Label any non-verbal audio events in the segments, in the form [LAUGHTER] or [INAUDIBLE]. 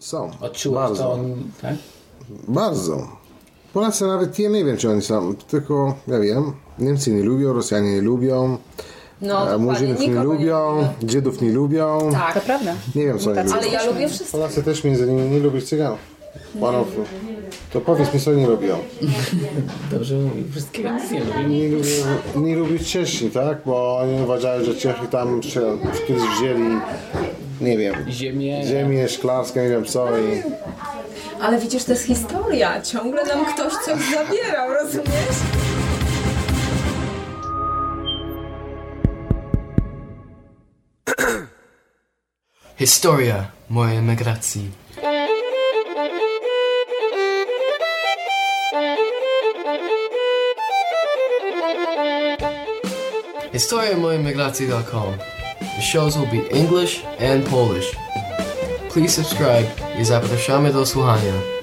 Są. Odczułeś Bardzo. to, tak? Bardzo. Polacy nawet ja nie wiem, czy oni są, tylko ja wiem, Niemcy nie lubią, Rosjanie nie lubią, No, e, Murzynów nie lubią, Żydów nie lubią. Tak, To prawda. Nie wiem, co oni lubią. ale ja lubię wszystko. Polacy też między nimi nie lubią Cyganów. Panów. To powiedz mi, co nie lubią. Dobrze mówi. Wszystkiego nic nie lubię. Nie lubią, nie lubią Czesi, tak? Bo oni uważają, że Czechy tam się kiedyś wzięli, nie wiem, Ziemię. ziemię szklarską, nie wiem co i... Ale widzisz, to jest historia. Ciągle nam ktoś coś zabierał, rozumiesz? Historia mojej emigracji. Historia mojej emigracji.com. The shows will be English and Polish. Please subscribe i zapraszamy do słuchania.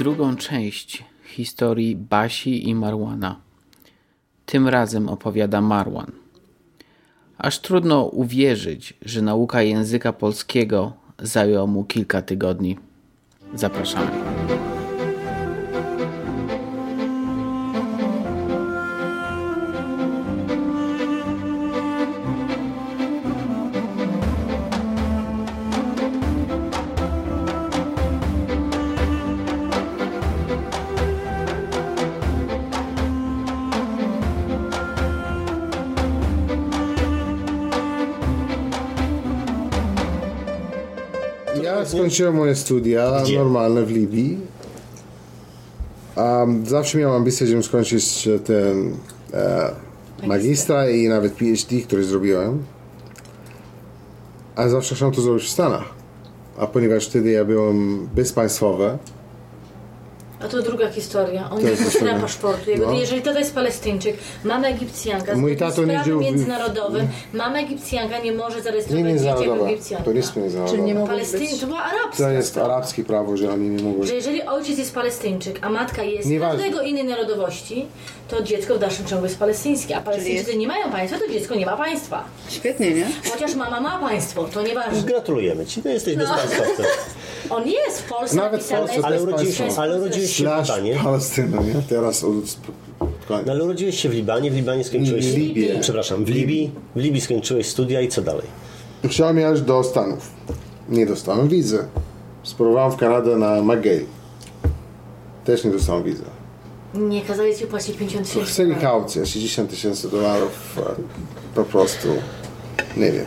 Drugą część historii Basi i Marwana. Tym razem opowiada Marwan. Aż trudno uwierzyć, że nauka języka polskiego zajęła mu kilka tygodni. Zapraszamy. Skończyłem moje studia normalne w Libii. A zawsze miałem ambicję, żeby skończyć ten e, magistra i nawet PhD, który zrobiłem. A zawsze chciałem to zrobić w Stanach. A ponieważ wtedy ja byłem bezpaństwowy, druga historia. On To nie jest posiada historia. paszportu. Jego, No. Jeżeli tata jest Palestyńczyk, mama Egipcjanka, Mój z tato nie żył w- międzynarodowym, mama Egipcjanka nie może nie zarejestrować dzieci jako międzynarodowe. Egipcjanka. To nie jest Czyli nie międzynarodowe. Palestyń, być. to była arabska To jest arabskie prawo, że oni nie mogą... Że jeżeli ojciec jest Palestyńczyk, a matka jest każdego innej narodowości, to dziecko w dalszym ciągu jest palestyńskie. A Palestyńczycy jest- nie mają państwa, to dziecko nie ma państwa. Świetnie, nie? Chociaż mama ma państwo, to nieważne. Gratulujemy Ci, to jesteś bezpaństwowcem. [LAUGHS] On jest w Polsce Nawet w Polsce Ale urodziłeś, państwo. ale urodziłeś się w Libanie. Palestyna, nie? Teraz... Od, No, ale urodziłeś się w Libanie, w Libanie skończyłeś... W Libii. Przepraszam, w Libii. W Libii skończyłeś studia i co dalej? Chciałem jechać do Stanów. Nie dostałem wizy. Spróbowałem w Kanadę na McGill. Też nie dostałem wizy. Nie kazali ci płacić 50 tysięcy. Chcieli kaucję, 60 tysięcy dolarów. e, Po prostu, nie wiem,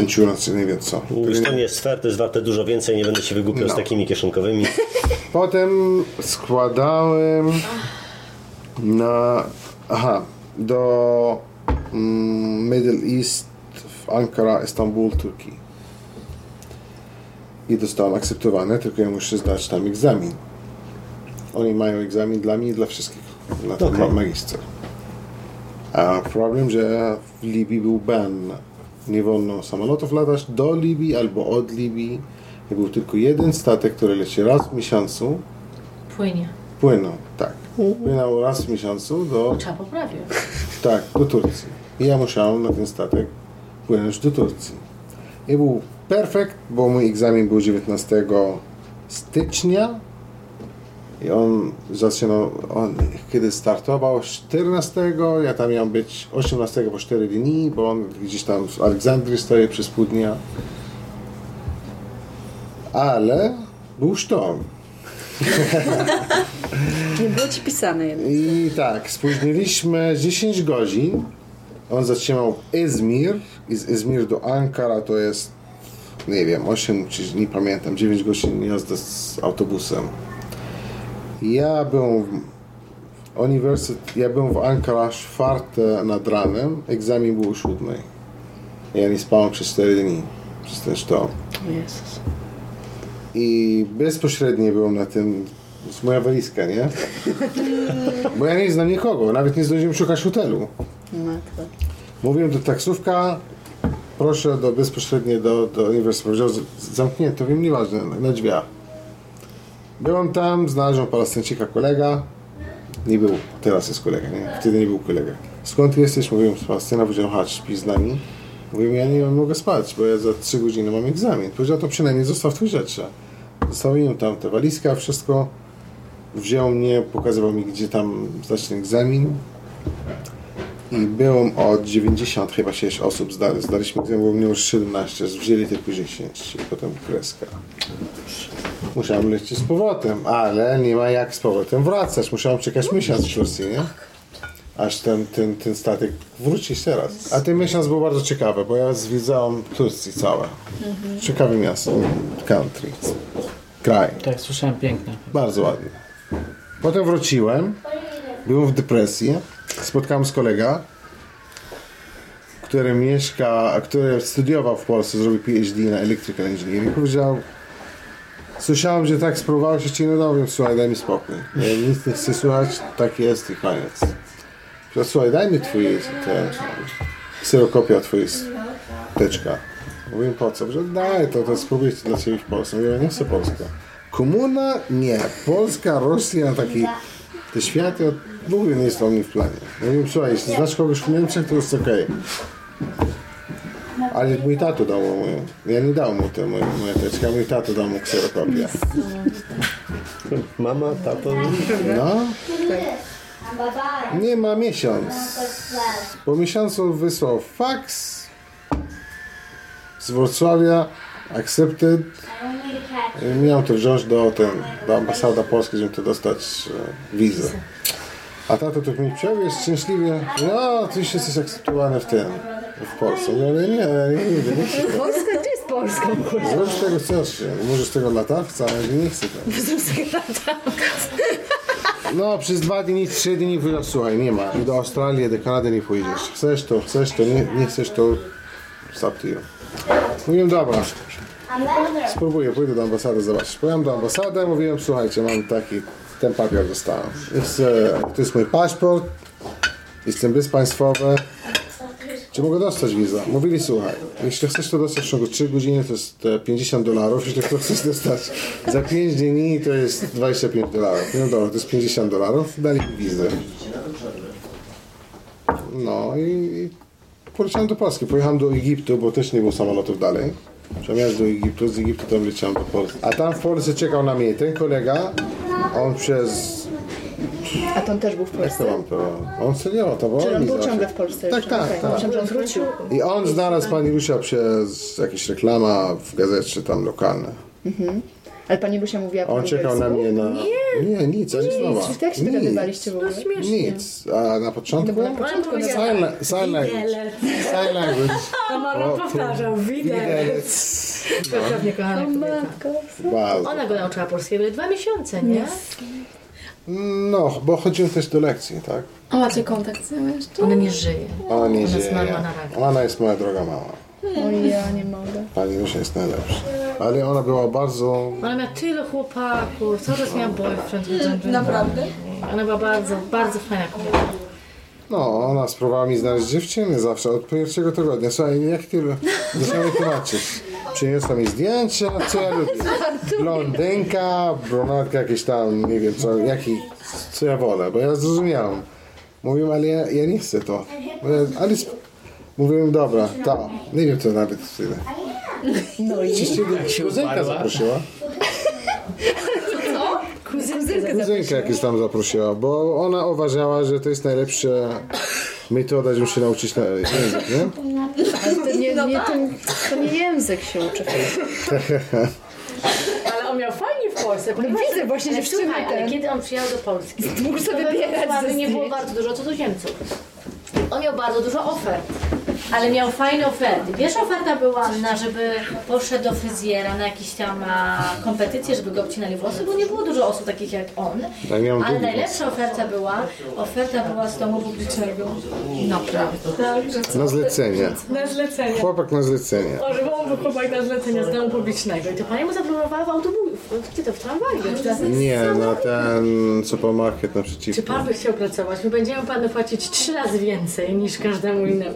insurance, nie wiem co. Nie jest fair, to jest warte dużo więcej, nie będę się wygłupiał No. z takimi kieszonkowymi. [LAUGHS] Potem składałem na, aha, do mm, Middle East w Ankara, Istanbul, Turcji. I dostałem akceptowane, tylko ja muszę zdać tam egzamin. Oni mają egzamin dla mnie i dla wszystkich, na ten Okej. magister. A problem, że w Libii był ban. Nie wolno samolotów latać do Libii albo od Libii. I był tylko jeden statek, który leci raz w miesiącu. Płynie. Płynął, tak. Płynął raz w miesiącu do, Trzeba poprawić. [LAUGHS] tak, do Turcji. I ja musiałem na ten statek płynąć do Turcji. I był perfekt, bo mój egzamin był 19 stycznia. I on zaczynał, on kiedy startował 14, ja tam miałem być 18 po 4 dni, bo on gdzieś tam w Aleksandrii stoi przez pół dnia. Ale był sztorm. Nie było ci pisane jednak. I tak, spóźniliśmy 10 godzin. On zatrzymał Izmir. I z Izmir do Ankara to jest, nie wiem, 8 czy nie pamiętam, 9 godzin jazdy z autobusem. Ja byłem w uniwersytet, ja byłem w Ankara czwarte nad ranem, egzamin był o siódmej. Ja nie spałem przez 4 dni, przez ten sztorm. Jezus. I bezpośrednio byłem na tym, to jest moja walizka, nie? [LAUGHS] Bo ja nie znam nikogo, nawet nie zdążyłem szukać hotelu. Matko. Mówiłem do taksówka, proszę do, bezpośrednio do, do uniwersytetu. Powiedział, "Z- zamknięto, wiem, nieważne, na drzwiach. Byłem tam, znalazłem Palestyńczyka kolega. Nie był, teraz jest kolega, nie? Wtedy nie był kolega. Skąd jesteś? Mówiłem z Palestyna, powiedział, chodź, śpi z nami. Mówiłem, ja nie mogę spać, bo ja za 3 godziny mam egzamin. Powiedział, to przynajmniej zostaw tu rzeczy. Zostawiłem tam te walizka, wszystko. Wziął mnie, pokazywał mi, gdzie tam zacznę egzamin. I byłem od 90 chyba 6 osób zdali. Zdaliśmy egzamin, bo mnie już 17, wzięli tylko 10 i potem kreska. Musiałem lecieć z powrotem, ale nie ma jak z powrotem wracać. Musiałem czekać miesiąc w Turcji, nie? Aż ten, ten, ten statek wróci teraz. A ten miesiąc był bardzo ciekawy, bo ja zwiedzałem Turcję całe. Ciekawe miasto, country, kraj. Tak, słyszałem piękne. Bardzo ładnie. Potem wróciłem, byłem w depresji, spotkałem z kolega, który mieszka, który studiował w Polsce, zrobił PhD na electrical engineering. Powiedział, słyszałem, że tak spróbowałeś, ci nie dałem, słuchaj, daj mi spokój. Ja nic nie chcę słuchać, tak jest i koniec. Powiedział, słuchaj, daj mi twój, te, kserokopia twojej teczka. Mówię, po co? Że daj, to, to spróbuj dla ciebie w Polsce. Mówię, nie chcę Polska. Komuna? Nie. Polska, Rosja, taki... Te światy w ogóle nie u mnie w planie. Mówię, słuchaj, jeśli znasz kogoś w Niemczech, to jest okej. Ale mój tato dał mu. Ja nie dał mu te moje, moje teczki, a mój tato dał mu kserokopię. Mama, tato, No. Nie ma miesiąc. Po miesiącu wysłał fax z Wrocławia, accepted. I Miałem to wziąć do, ten, do ambasady polskiej, żeby to dostać e, wizę. A tato to mi przyjął, jest szczęśliwie. No, ty już jesteś akceptowany w tym, w Polsce. Ja mówię, nie, nie, nie, nie, nie tego. Polska? Gdzie jest Polska? Zrób z tego coś, może z tego latawca, ale nie chcę tego. No, przez dwa dni, trzy dni powiedział, słuchaj, nie ma. Do Australii, do Kanady nie pojedziesz. Chcesz to, chcesz to, nie, nie chcesz to, up to you. Mówiłem, dobra, spróbuję, pójdę do ambasady zobaczyć. Pojechałem do ambasady, mówiłem, słuchajcie, mam taki, ten papier dostałem. Jest, e, to jest mój paszport, jestem bezpaństwowy. Czy mogę dostać wizę? Mówili, słuchaj, jeśli chcesz to dostać w ciągu 3 godziny, to jest e, 50 dolarów. Jeśli to chcesz dostać za 5 dni, to jest 25 dolarów. No dobra, to jest 50 dolarów. Dali mi wizę. No i, i poleciałem do Polski. Pojechałem do Egiptu, bo też nie było samolotów dalej. Przemiast do Egiptu, z Egiptu tam leciałem do Polski. A tam w Polsce czekał na mnie ten kolega. On przez... A to on też był w Jak to Polsce? mam to? On studiował, to było Czy on był zawsze. ciągle w Polsce Tak, jeszcze? tak, Okej, tak. Myślałam, że on wrócił. I on znalazł pani Lucia przez jakieś reklama w gazecie tam lokalne. Ale pani Lucia mówiła po On czekał na angielsku? mnie na... Nie, nic, ani słowa. Czy jak się Nic. dogadywaliście w ogóle? Nic. A na początku? Na początku powiedziała- Sign, la- sign language. Sign language. To O, powtarzał, widelec. Pewnie kochana kobieta. Ona go nauczyła polskiego, dwa miesiące, nie? No, bo chodziłem też do lekcji, tak? A macie kontakt z nią jeszcze? Ona nie żyje. Ona nie Ona żyje. zmarła na raka. Ona jest moja droga mama. Oj, ja nie mogę. Pani Lucia jest najlepsza. Ale ona była bardzo... Ona miała tyle chłopaków, cały czas miała boyfriend. Naprawdę? Ona była bardzo, bardzo fajna kobieta. No, ona spróbowała mi znaleźć dziewczyny zawsze od pierwszego tygodnia. Słuchaj, jak ty [LAUGHS] zaczęła tłumaczyć. Przyniosła mi zdjęcia, co ja lubię. [LAUGHS] Blondynka, brunetka, jakieś tam, nie wiem co, jaki, co ja wolę, bo ja zrozumiałem. Mówiłem, ale ja, ja nie chcę to. Ale mówiłem, dobra, to. Nie wiem co nawet wtedy. No i Kuzynka zaprosiła. kuzynkę Kuzynka jakieś tam zaprosiła, bo ona uważała, że to jest najlepsza metoda, żeby się nauczyć na język, nie? Ale to nie, nie, ten, to nie język się uczy. Ale on miał fajnie w Polsce. No widzę właśnie, Ale słuchaj, ale ten. kiedy on przyjechał do Polski, Mógł sobie to we bierać Wrocławiu ze nie było zdjęć. bardzo dużo cudzoziemców. On miał bardzo dużo ofert. Ale miał fajne oferty. Pierwsza oferta była na, żeby poszedł do fryzjera na jakieś tam kompetycje, żeby go obcinali włosy, bo nie było dużo osób takich jak on. Ja miałem Ale najlepsza oferta była, oferta była z domu publicznego. Naprawdę. Tak? Na zlecenie. Na zlecenie. Chłopak na zlecenie. O, że chłopak na zlecenie z domu publicznego. I to pani mu zaproponowała w autobusie. Gdzie to? W tramwaju. Nie, na ten supermarket Czy naprzeciwko. pan by chciał pracować? My będziemy panu płacić trzy razy więcej niż każdemu innemu.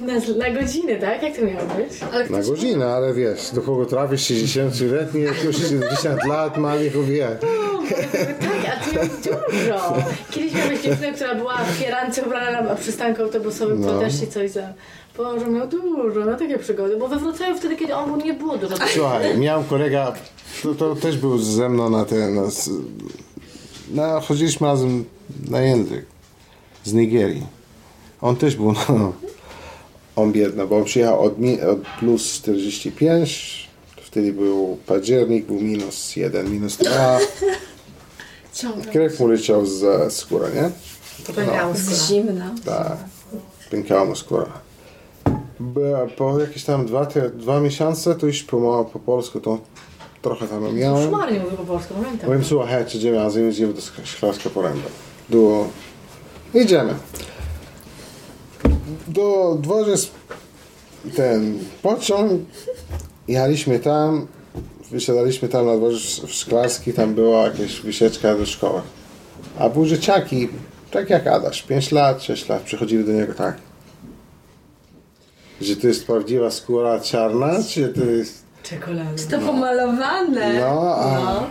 Na, na godzinę, tak? Jak to miało być? Na godzinę, ale wiesz, do kogo trafisz 60-letni, jak już 70 lat ma, niech wie. Tak, a ty miałeś dużo. Kiedyś miałeś dziewczynę, która była w fierance ubrana na przystanku autobusowym, to No. też ci coś za... Boże, miał dużo, no takie przygody. Bo we Wrocławiu wtedy, kiedy on był, nie było dużo. Słuchaj, miałem kolega, to, to też był ze mną na ten, na, na, chodziliśmy razem na język z Nigerii. On też był, no, on biedny, bo on przyjechał od, mi- od plus 45, wtedy był październik, był minus 1, minus 2. Ciągle. Krew mu leciał z skóry, nie? To pękało Z skóra. zimna. Tak, pękała mu skóra. Po jakieś tam dwa, te, dwa miesiące, to już pomału po polsku, to trochę tam miałem. Szmarnie mówił po polsku, pamiętam. Powiem, słuchaj, czy idziemy razem, idziemy do Szklarska Poręba. Do... Idziemy. Do dworzec ten pociąg, jechaliśmy tam, wysiadaliśmy tam na dworzec Szklarski, tam była jakaś wysieczka do szkoły. A były dzieciaki, tak jak Adaś, 5 lat, 6 lat, przychodzili do niego tak. Że to jest prawdziwa skóra czarna, czy to jest... Czekolada. To pomalowane. No, a,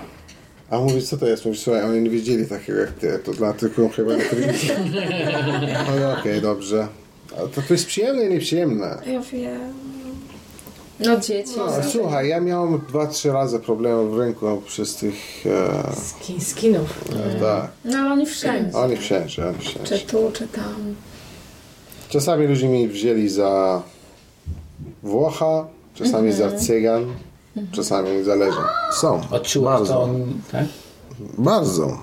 a mówi, co to jest? Mówi, słuchaj, oni nie wiedzieli takiego jak ty, to dlatego chyba nie kryli. [LAUGHS] Ale okej, dobrze. A to, to jest przyjemne i nieprzyjemne. Ja wiem. No dzieci. No, słuchaj, ja miałem dwa, trzy razy problemy w ręku przez tych... E, Skin, skinów. tak, No ale oni wszędzie. oni wszędzie, oni wszędzie. Czy tu, czy tam. Czasami ludzie mnie wzięli za Włocha, czasami za Cygan, czasami zależy. Są, Odczułeś bardzo. to tak? Bardzo.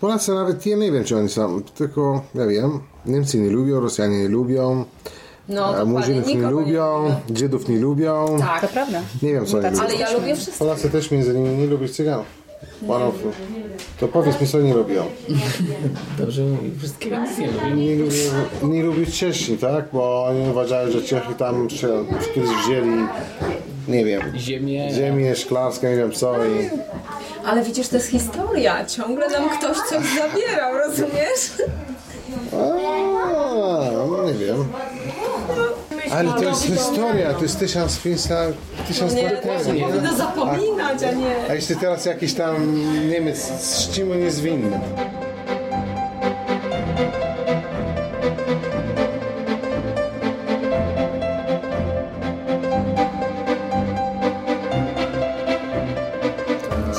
Polacy nawet, ja nie wiem, czy oni są, tylko ja wiem, Niemcy nie lubią, Rosjanie nie lubią, No, e, nie lubią, Żydów nie lubią. Tak. To prawda. Nie wiem, co oni lubią. Ale ja lubię wszystko. Polacy też między nimi nie lubią Cyganów. Panów. To powiedz mi, co nie lubią. Dobrze mówi. Wszystkiego nic nie lubi. Nie lubią, nie lubią Czesi, tak? Bo oni uważają, że Czechy tam się kiedyś wzięli, nie wiem, Ziemię. ziemię szklarską, nie wiem co i... Ale widzisz, to jest historia. Ciągle nam ktoś coś zabierał, rozumiesz? A, no nie wiem. Ale to jest historia, to jest 1500, 1000 Nie, lat temu. nie nie? powinno zapominać, a nie... A jeśli teraz jakiś tam Niemiec z czym on jest winny?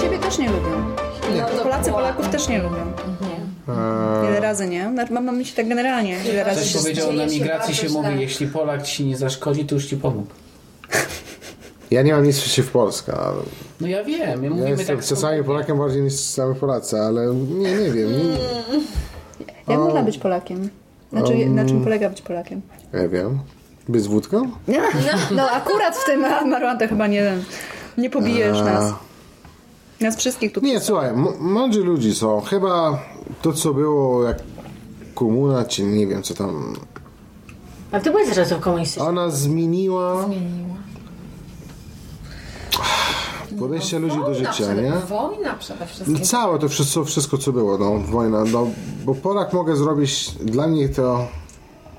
Siebie też nie lubią. Polacy Polaków też nie lubią. Razy nie. Mam mam myśli tak generalnie. Wiele razy Ktoś się powiedział, na migracji się mówi, jeśli Polak ci nie zaszkodzi, to już ci pomógł. Ja nie mam nic przeciw Polska. ale No ja wiem, Ja mówimy jestem tak czasami Polakiem bardziej niż sami Polacy, ale nie, nie wiem. Nie, Jak można być Polakiem? Znaczy, na czym polega być Polakiem? nie wiem. Bez wódką? No akurat w tym Marwan to chyba nie Nie pobijesz nas. Nas wszystkich tu. Nie, słuchaj, mądrzy ludzie są. Chyba to, co było jak komuna, czy nie wiem, co tam... A ty byłeś zresztą komunistyczny. Ona zmieniła podejście ludzi do życia, nie? Wojna przede wszystkim. Całe to wszystko, wszystko co było, no, wojna, no, bo Polak mogę zrobić, dla mnie to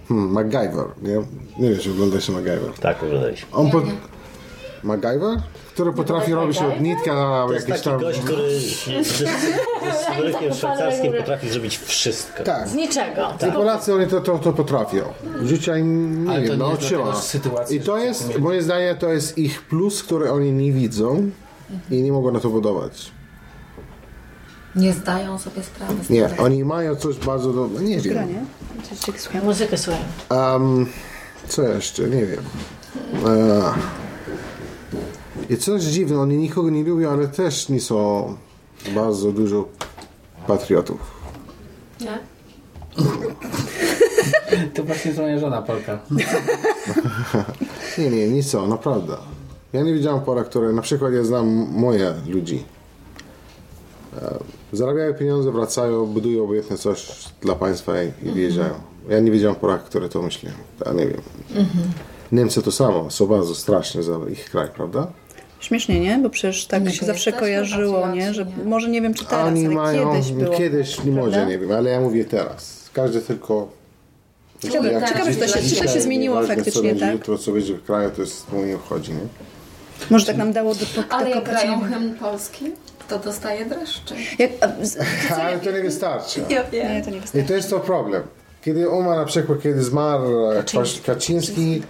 hmm, MacGyver, nie? Nie wiem, czy oglądacie MacGyver. Tak, oglądaliśmy. On po... MacGyver? Który potrafi robić od nitka na To jest jakieś taki tam... gość, który z, z szwajcarskim potrafi zrobić wszystko. Tak. Z niczego. I Polacy oni to, to, to potrafią. Życia im nie wiem, nie że sytuacja, I to jest, tak moje zdanie, to jest ich plus, który oni nie widzą i nie mogą na to budować. Nie zdają sobie sprawy z Nie, tego. oni mają coś bardzo do... Nie wiem. Granie. Tak. Muzykę słucham. Um, co jeszcze? Nie wiem. E, I coś dziwne, oni nikogo nie lubią, ale też nie są bardzo dużo patriotów. Nie? [LAUGHS] To właśnie jest moja żona Polka. [LAUGHS] Nie, nie, nic co, naprawdę. Ja nie widziałem Polak, które, na przykład ja znam moje ludzi. E, Zarabiają pieniądze, wracają, budują obojętnie coś dla państwa i, i wyjeżdżają. Ja nie widziałem Polak, które to myślą. Ja nie wiem. Niemcy to samo, są bardzo straszne za ich kraj, prawda? Śmiesznie, nie? Bo przecież tak My się to zawsze kojarzyło, nie? Że nie? może nie wiem czy teraz, Oni ale mają, kiedyś było. kiedyś nie może, nie wiem, ale ja mówię teraz. Każdy tylko... Ciekawe- Jak ciekawe, czy to się- czy to się zmieniło faktycznie, co będzie tak? Jutro, co będzie w kraju, to jest mu nie obchodzi, nie? Może tak nam dało do, Ale jak grają nie hymn polski, to dostaje dreszcze. Jak, a, z, [LAUGHS] Ale to nie [LAUGHS] wystarczy. Ja nie, to nie I wystarczy. to jest to problem. Kiedy umarł na przykład, kiedy zmarł Kaczyński, Kaczyński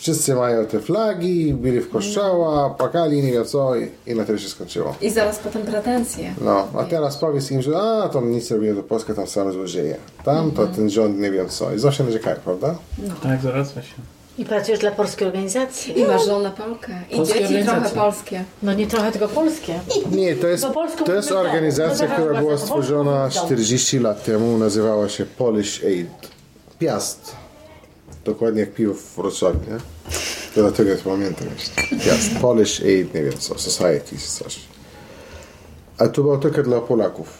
wszyscy mają te flagi, byli w kościoła, płakali, nie wiem co i, i na tyle się skończyło. I zaraz potem pretensje. No, a teraz powiedz im, że a, tam nic nie robiło do Polski, tam same złodzieje. Tam to ten rząd nie wiem co. I zawsze narzekają, prawda? Tak, zwraca się. I pracujesz dla polskiej organizacji. I masz żonę Polkę. I Polskie dzieci trochę organizacje. polskie. No nie trochę tylko polskie. Nie, to jest, polsku to jest tak. organizacja, No która zaraz była stworzona mówimy 40 lat temu, nazywała się Polish Aid. Piast. Dokładnie jak piwo w Wrocławiu, nie? To dlatego to pamiętam jeszcze. Piast. Polish Aid, nie wiem co, Society coś. A to było tylko dla Polaków.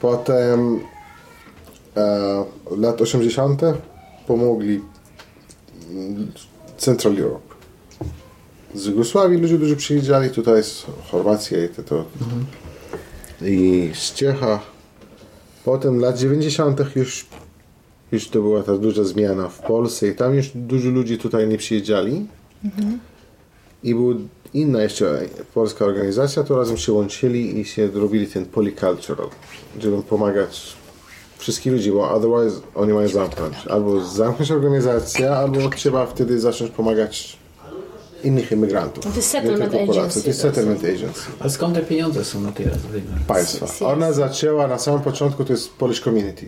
Potem e, lat 80. pomogli mm, Central Europe. Z Jugosławii ludzie dużo przyjeżdżali, tutaj z Chorwacji i to, to i z Ciecha. Potem lat 90. już, już to była ta duża zmiana w Polsce i tam już dużo ludzi tutaj nie przyjeżdżali. I była inna jeszcze polska organizacja, to razem się łączyli i się robili ten polycultural, żeby pomagać wszystkim ludziom, bo otherwise oni mają zamknąć. Albo zamknąć organizację, albo trzeba wtedy zacząć pomagać innych imigrantów. To jest settlement agency To jest to są. settlement agency A skąd te pieniądze są na tej państwa. Ona zaczęła na samym początku to jest Polish Community.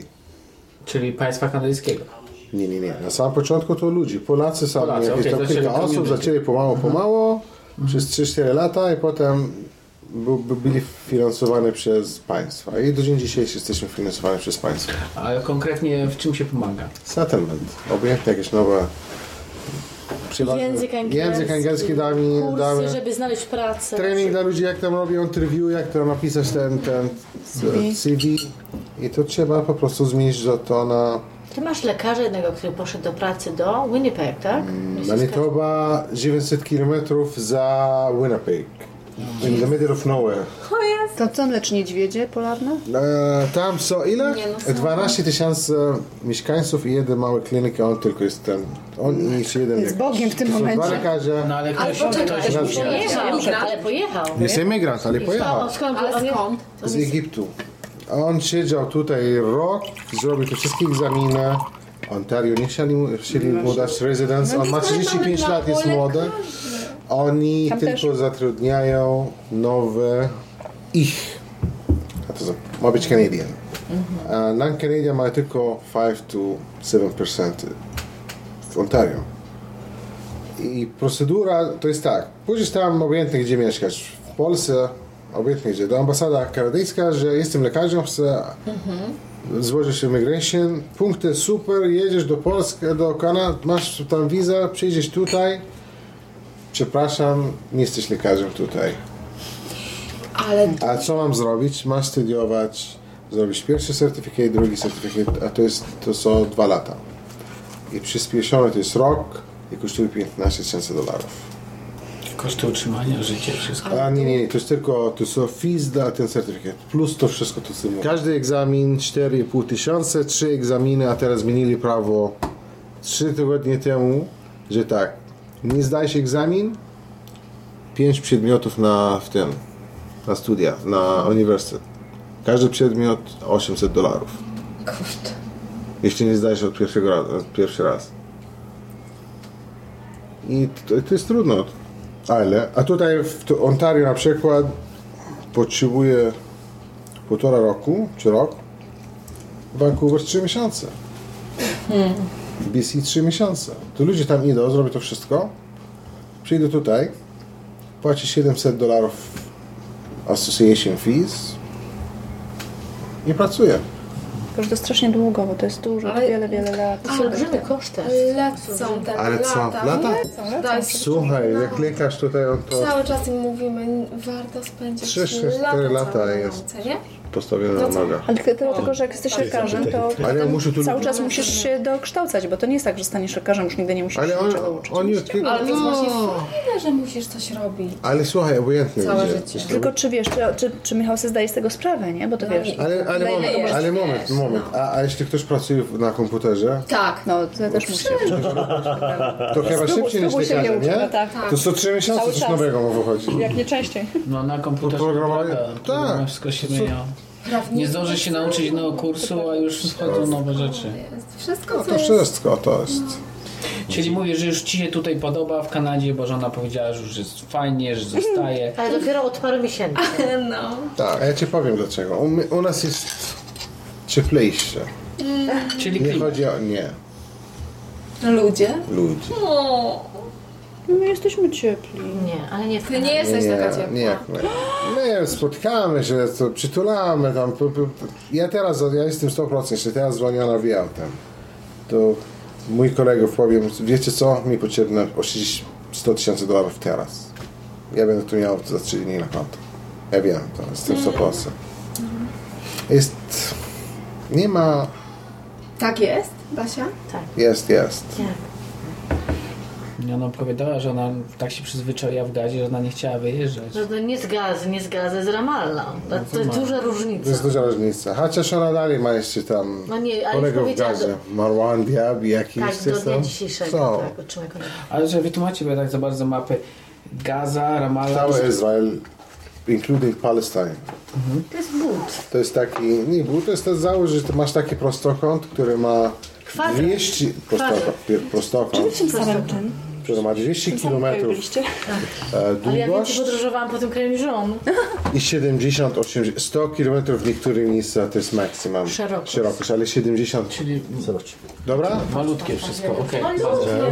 Czyli państwa kanadyjskiego. Nie, nie, nie. Na samym początku to ludzi. Polacy sami, Polacy, jakieś okej, tam kilka osób community. zaczęli pomału, pomału przez 3-4 lata i potem bu- byli finansowani przez państwa. I do dzień dzisiejszy jesteśmy finansowani przez państwo. A konkretnie w czym się pomaga? Settlement. Obojętnie jakieś nowe... przychodzi- Język angielski. Język angielski damy, Kursy, damy żeby znaleźć pracę. trening dla ludzi, jak tam robią interview, jak tam napisać ten, ten CV. I to trzeba po prostu zmienić to na Ty masz lekarza jednego, który poszedł do pracy do Winnipeg, tak? Manitoba 900 km za Winnipeg. In the middle of nowhere. To co, lecz niedźwiedzie polarne? E, tam są ile? Nie, no są. 12 tysięcy mieszkańców i jeden mały klinik, a on tylko jest ten. On i jeszcze jeden Jest lekarz. Bogiem w tym To są Dwa momencie. lekarze. No ale Ale ktoś, poczekaj, ktoś ale musi Pojechał, Migrant. ale pojechał. Jest imigrant, ale pojechał. O, skąd? Ale on jest- skąd? Z Egiptu. A On siedział tutaj rok, zrobił te wszystkie egzaminy. Ontario nie chcieli, mu- chcieli mu dać residence. On ma 35 lat, jest młody. Oni Tam tylko też. zatrudniają nowe ich. A to ma być Canadian. A non-Canadian ma tylko 5 to 7% w Ontario. I procedura to jest tak. Pójdziesz tam obojętnie gdzie mieszkasz. W Polsce obojętnie gdzie. Do ambasada kanadyjska, że jestem lekarzem, chcę złożyć immigration. Punkty super, jedziesz do Polski, do Kanady, masz tam wizę, przyjdziesz tutaj. Przepraszam, nie jesteś lekarzem tutaj. Ale A co mam zrobić? Masz studiować, zrobić pierwszy certyfikat, drugi certyfikat, a to, jest, to są dwa lata. I przyspieszone to jest rok i kosztuje 15 tysięcy dolarów. Koszty utrzymania, życie, wszystko. A nie, nie, nie, to jest tylko, to są fees za ten certyfikat, plus to wszystko to co mówię. Każdy egzamin 4,5 tysiące, trzy egzaminy, a teraz zmienili prawo 3 tygodnie temu, że tak, nie zdajesz egzamin, 5 przedmiotów na, w tym, na studia, na uniwersytet. Każdy przedmiot 800 dolarów. kurde. Jeśli nie zdajesz od pierwszego razu, od pierwszy raz. I to, to jest trudno. Ale, a tutaj w Ontario na przykład potrzebuje półtora roku, czy rok. Vancouver 3 miesiące. BC 3 miesiące. To ludzie tam idą, zrobią to wszystko. Przyjdą tutaj, płaci 700 dolarów association fees i pracuje. Że to strasznie długo, bo to jest dużo, Ale- wiele, wiele lat. To są olbrzymy koszt też. Lecą te Ale co, lata. lata? Słuchaj, jak lekarz tutaj on to Cały czas im mówimy, warto spędzić Trzy, trzy, lata cztery całe lata na jest. nauce, nie? Postawiony na nogach. Ale tylko dlatego, że jak jesteś lekarzem, to Ale ja muszę tu... cały czas musisz się dokształcać, bo to nie jest tak, że staniesz lekarzem, już nigdy nie musisz Ale się on, niczego uczyć. oni... Ale to jest No. właśnie fajne, że musisz coś robić. Ale słuchaj, obojętnie Całe życie. Tylko czy wiesz, czy, czy, czy Michał sobie zdaje z tego sprawę, nie? Bo to wiesz. Ale, ale, moment, jest, ale wiesz, moment, moment. A, a jeśli ktoś pracuje na komputerze, Tak. No, to ja też muszę. to chyba szybciej niż spróbuj się lekarze, nie no tak. To co trzy miesiące Cały coś nowego mu wychodzi. Jak nie częściej. No na komputerze Programowanie- tak. tak. Wszystko się zmienia. Nie zdążysz się nauczyć jednego kursu, a już wchodzą nowe rzeczy. Jest Wszystko, No co to jest... wszystko to jest. Czyli mówisz, że już ci się tutaj podoba w Kanadzie, bo żona powiedziała, że już jest fajnie, że zostaje. Ale dopiero od paru miesięcy. [LAUGHS] No. Tak, a ja ci powiem dlaczego. U, u nas jest cieplejsze. Czyli Nie klimat. chodzi o... nie. Ludzie? Ludzi. O, My jesteśmy ciepli. Nie, ale nie ty nie jesteś Nie, taka ciepła. nie my. My spotkamy się, to przytulamy tam. Ja teraz, ja jestem 100%, jeśli teraz dzwonię na autem, to mój kolegów powiem, wiecie co, mi potrzebne 80 100 tysięcy dolarów teraz. Ja będę tu miał za 3 dni na konto. Ja wiem, to jestem 100%. Jest, nie ma, Tak jest, Basia? jest, jest. Jak? I Ona opowiadała, że ona tak się przyzwyczaiła w gazie, że ona nie chciała wyjeżdżać. No to nie z gazy, nie z gazy, z Ramallah. To, to jest duża To różnica. jest duża różnica. Chociaż ona dalej ma jeszcze tam No nie, ale kolegów w powiedziała, gazie. Marwan Diaby jakiś Tak, do dnia dzisiejszego. Są. Tak, otrzymaj. Ale że wytłumaczcie mnie tak za bardzo mapy. Gaza, Ramallah... Cały Izrael, including Palestine. To jest but. To jest taki, nie był, to jest ten założ, że ty masz taki prostokąt, który ma Kwadrat. 200, prostokąt, prostokąt, Czym samym który ma 200 km Ale ja więcej długość podróżowałam po tym kraju niż on. i 70, 80, 100 km w niektórych miejscach to jest maksimum. Szerokość. Szerokość, ale 70. Czyli Zobacz. Dobra? malutkie wszystko, okej.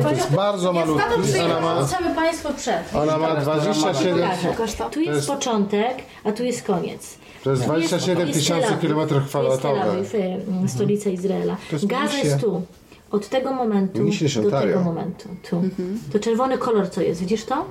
To jest bardzo Ja malutki. stamtąd Ona ma, całe państwo przed. ona ma 27, Tu jest, początek, a tu jest koniec. to jest Tu jest- 27 jest tysięcy Awiw. km To jest Tel kwadratowych. Awiw, y, stolica Izraela. To jest Gaza jest tu. Od tego momentu do Ontario. tego momentu. Tu. To czerwony kolor co jest, widzisz to?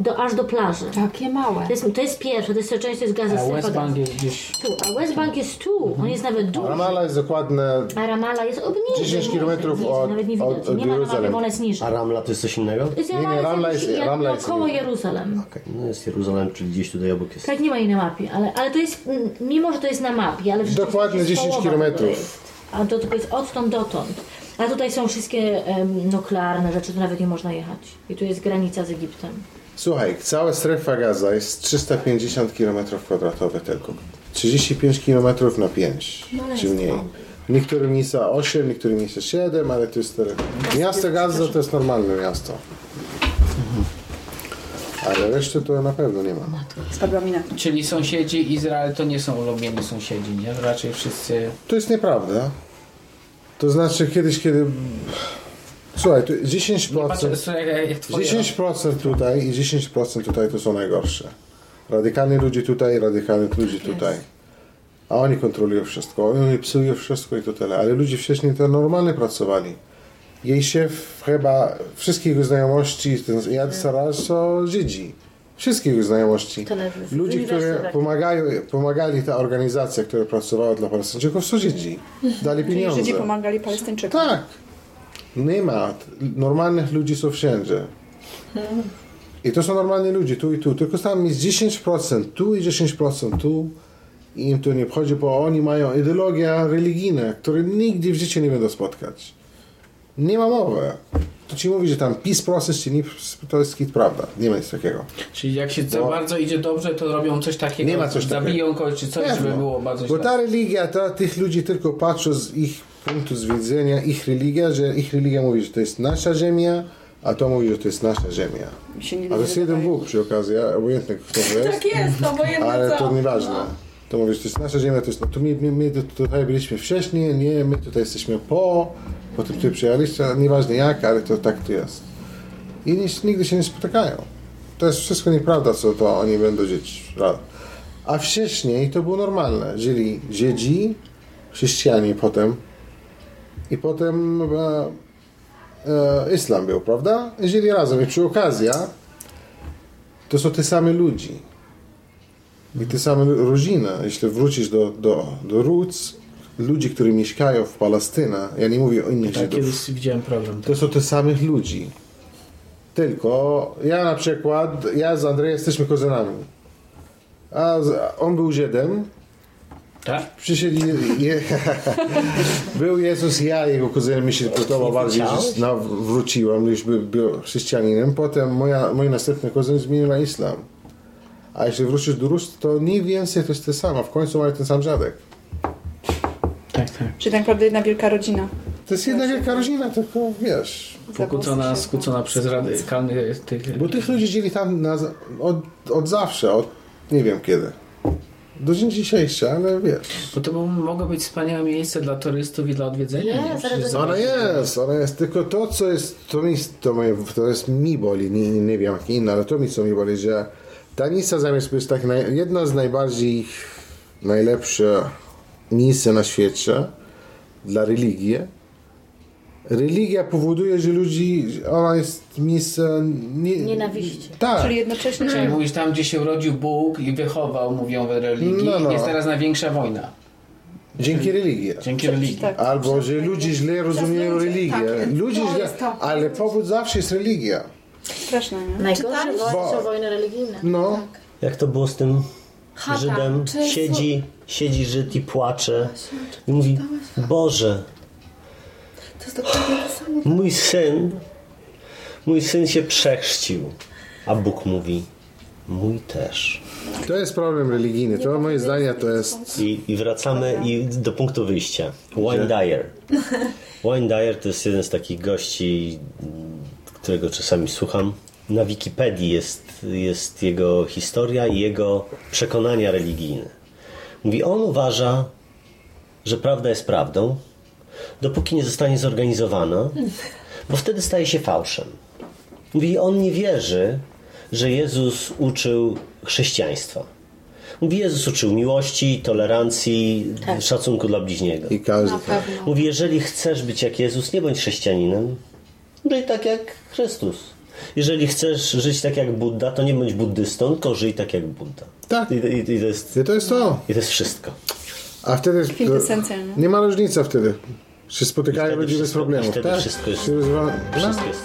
Do, aż do plaży. Takie małe. To jest, to jest pierwsze, to jest część, to jest Gaza A West Bank jest gdzieś... Tu, a West Bank jest tu. On jest nawet duży. Ramallah jest dokładne A Ramallah jest od niżej. 10 niżej, kilometrów niżej, od- Nawet nie widać. od- od nie ma na mapie, Jeruzalem. bo ona jest niżej. A Ramla to jest coś innego? To jest nie, Ramallah Ramla jest, jest- jak Ramla jest koło. Jeruzalem. Okej, no jest Jeruzalem, czyli gdzieś tutaj obok jest. Tak nie ma jej na mapie, ale, ale to jest, mm, mimo że to jest na mapie, ale Dokładnie jest 10 połowa kilometrów. tego jest. A to tylko jest odtąd dotąd. A tutaj są wszystkie em, nuklearne rzeczy, tu nawet nie można jechać. I tu jest granica z Egiptem. Słuchaj, cała strefa gaza jest 350 km kwadratowych tylko. 35 km na 5, czy mniej. W niektórych miejscach 8, w niektórych miejscach 7, ale to jest. Miasto Gaza to jest normalne miasto. Ale reszty to na pewno nie ma. Spadła. Czyli sąsiedzi Izrael to nie są ulubieni sąsiedzi, nie? Raczej wszyscy... To jest nieprawda. To znaczy kiedyś, kiedy... Słuchaj, tu Nie 10%, patrzę, jak, jak twoje... 10% tutaj i 10% tutaj to są najgorsze. Radykalni ludzie tutaj, radykalni ludzie tutaj. A oni kontrolują wszystko, oni psują wszystko i to tyle. Ale ludzie wcześniej to normalnie pracowali. Jej szef chyba wszystkie jego znajomości, ten Jad Saraj, to Żydzi. Wszystkie jego znajomości. Uniwersytet. którzy pomagają, pomagali ta organizacja, która pracowała dla Palestyńczyków, są Żydzi. Dali Czyli pieniądze. Żydzi pomagali Palestyńczykom. Tak. Nie ma. Normalnych ludzi są wszędzie. I to są normalni ludzie, tu i tu. Tylko tam jest 10% tu i 10% tu. I im to nie wchodzi, bo oni mają ideologię religijną, której nigdy w życiu nie będą spotkać. Nie ma mowy. To ci mówi, że tam peace process, czy nie, to jest hit prawda. Nie ma nic takiego. Czyli jak się za Bo- bardzo idzie dobrze, to robią coś takiego, Nie ma coś takiego. zabiją kogoś czy coś, żeby Pewno. było bardzo Bo źle. ta religia, to tych ludzi tylko patrzą z ich punktu z widzenia, ich religia, że ich religia mówi, że to jest nasza ziemia, a to mówi, że to jest nasza ziemia. Mi się nie A to jest jeden Bóg przy okazji, a obojętnie kto to jest, [LAUGHS] Tak jest, no bo jedno ale co. to nieważne. To mówisz, to jest nasza ziemia, to jest, no, to my, my, my tutaj byliśmy wcześniej, nie, my tutaj jesteśmy po, potem tutaj przyjechaliście, nieważne jak, ale to tak to jest. I nic, nigdy się nie spotykają. To jest wszystko nieprawda, co to oni będą żyć. A wcześniej to było normalne. Żyli Żydzi, chrześcijanie potem i potem e, e, islam był, prawda? Żyli razem i przy okazji to są te same ludzi i te same rodziny. Jeśli wrócisz do, do, do roots ludzi, którzy mieszkają w Palestynie, ja nie mówię o innych Tak, Żydów, kiedyś widziałem program. to są te samych ludzi. Tylko ja na przykład, ja z Andrzejem jesteśmy kozynami. A on był Żydem, Tak? przyszedł je, [LAUGHS] był Jezus, ja jego kuzynem mi się podobał bardziej, że no, wróciłem, już by, był chrześcijaninem. Potem moja, mój następny kuzyn zmienił na islam. A jeśli wrócisz do Rus, to nie więcej to jest to samo. W końcu mają ten sam dziadek. Tak, tak. Czyli tak naprawdę jedna wielka rodzina. To jest jedna wielka rodzina, tylko wiesz. Pokłócona, skłócona przez radykalnych tych... Bo tych ludzi dzieli tam na, od, od zawsze, od nie wiem kiedy. Do dzień dzisiejszy, ale wiesz. Bo to mogło być wspaniałe miejsce dla turystów i dla odwiedzenia. Nie, nie? Ona jest, ona jest. Tylko to, co jest, to mi, to, mnie, to jest mi boli, nie, nie wiem jak inne, ale to mi co mi boli, że Tanica zamiast być tak naj, jedna z najbardziej najlepsze miejsce na świecie dla religii. Religia powoduje, że ludzi, ona jest miejsce nie, Nienawiści. Tak. Czyli jednocześnie... Czyli mówisz tam, gdzie się urodził Bóg i wychował, mówią w religii, No, no. jest teraz największa wojna. Dzięki religii. Dzięki religii. Tak. Albo, że ludzie źle rozumieją religię. Ludzie źle, ale powód zawsze jest religia. Straszne, nie? Najgorsze wojny Bo- są wojny religijne. No. Jak to było z tym Chata. Żydem? Czy Siedzi, siedzi Żyd i płacze i mówi Boże, To jest dokładnie to samo. mój syn, mój syn się przechrzcił. A Bóg mówi, mój też. To jest problem religijny. To moje zdanie to jest... I, i wracamy i do punktu wyjścia. Wayne Dyer. Wayne Dyer to jest jeden z takich gości, którego czasami słucham. Na Wikipedii jest, jest jego historia i jego przekonania religijne. Mówi, on uważa, że prawda jest prawdą, dopóki nie zostanie zorganizowana, bo wtedy staje się fałszem. Mówi, on nie wierzy, że Jezus uczył chrześcijaństwa. Mówi, Jezus uczył miłości, tolerancji, szacunku dla bliźniego. I każdy tak. Mówi, jeżeli chcesz być jak Jezus, nie bądź chrześcijaninem, żyj tak jak Chrystus. Jeżeli chcesz żyć tak jak Buddha, to nie bądź buddystą, tylko żyj tak jak Buddha. Tak. I, i, i, to, jest, I to jest to. I to jest wszystko. A wtedy... Kwintesencja, nie? Nie ma różnicy wtedy. Się spotykają ludzie bez wszystko- problemów. wtedy tak? wszystko jest- rozwa- no. Wszystko jest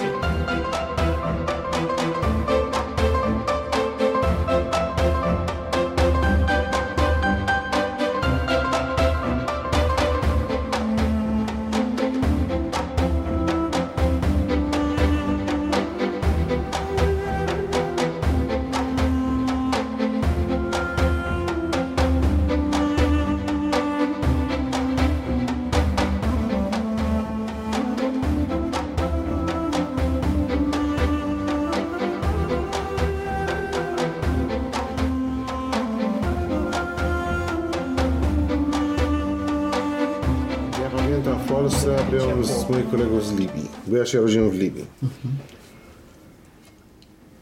byłem z moich kolegów z Libii, bo ja się rodziłem w Libii.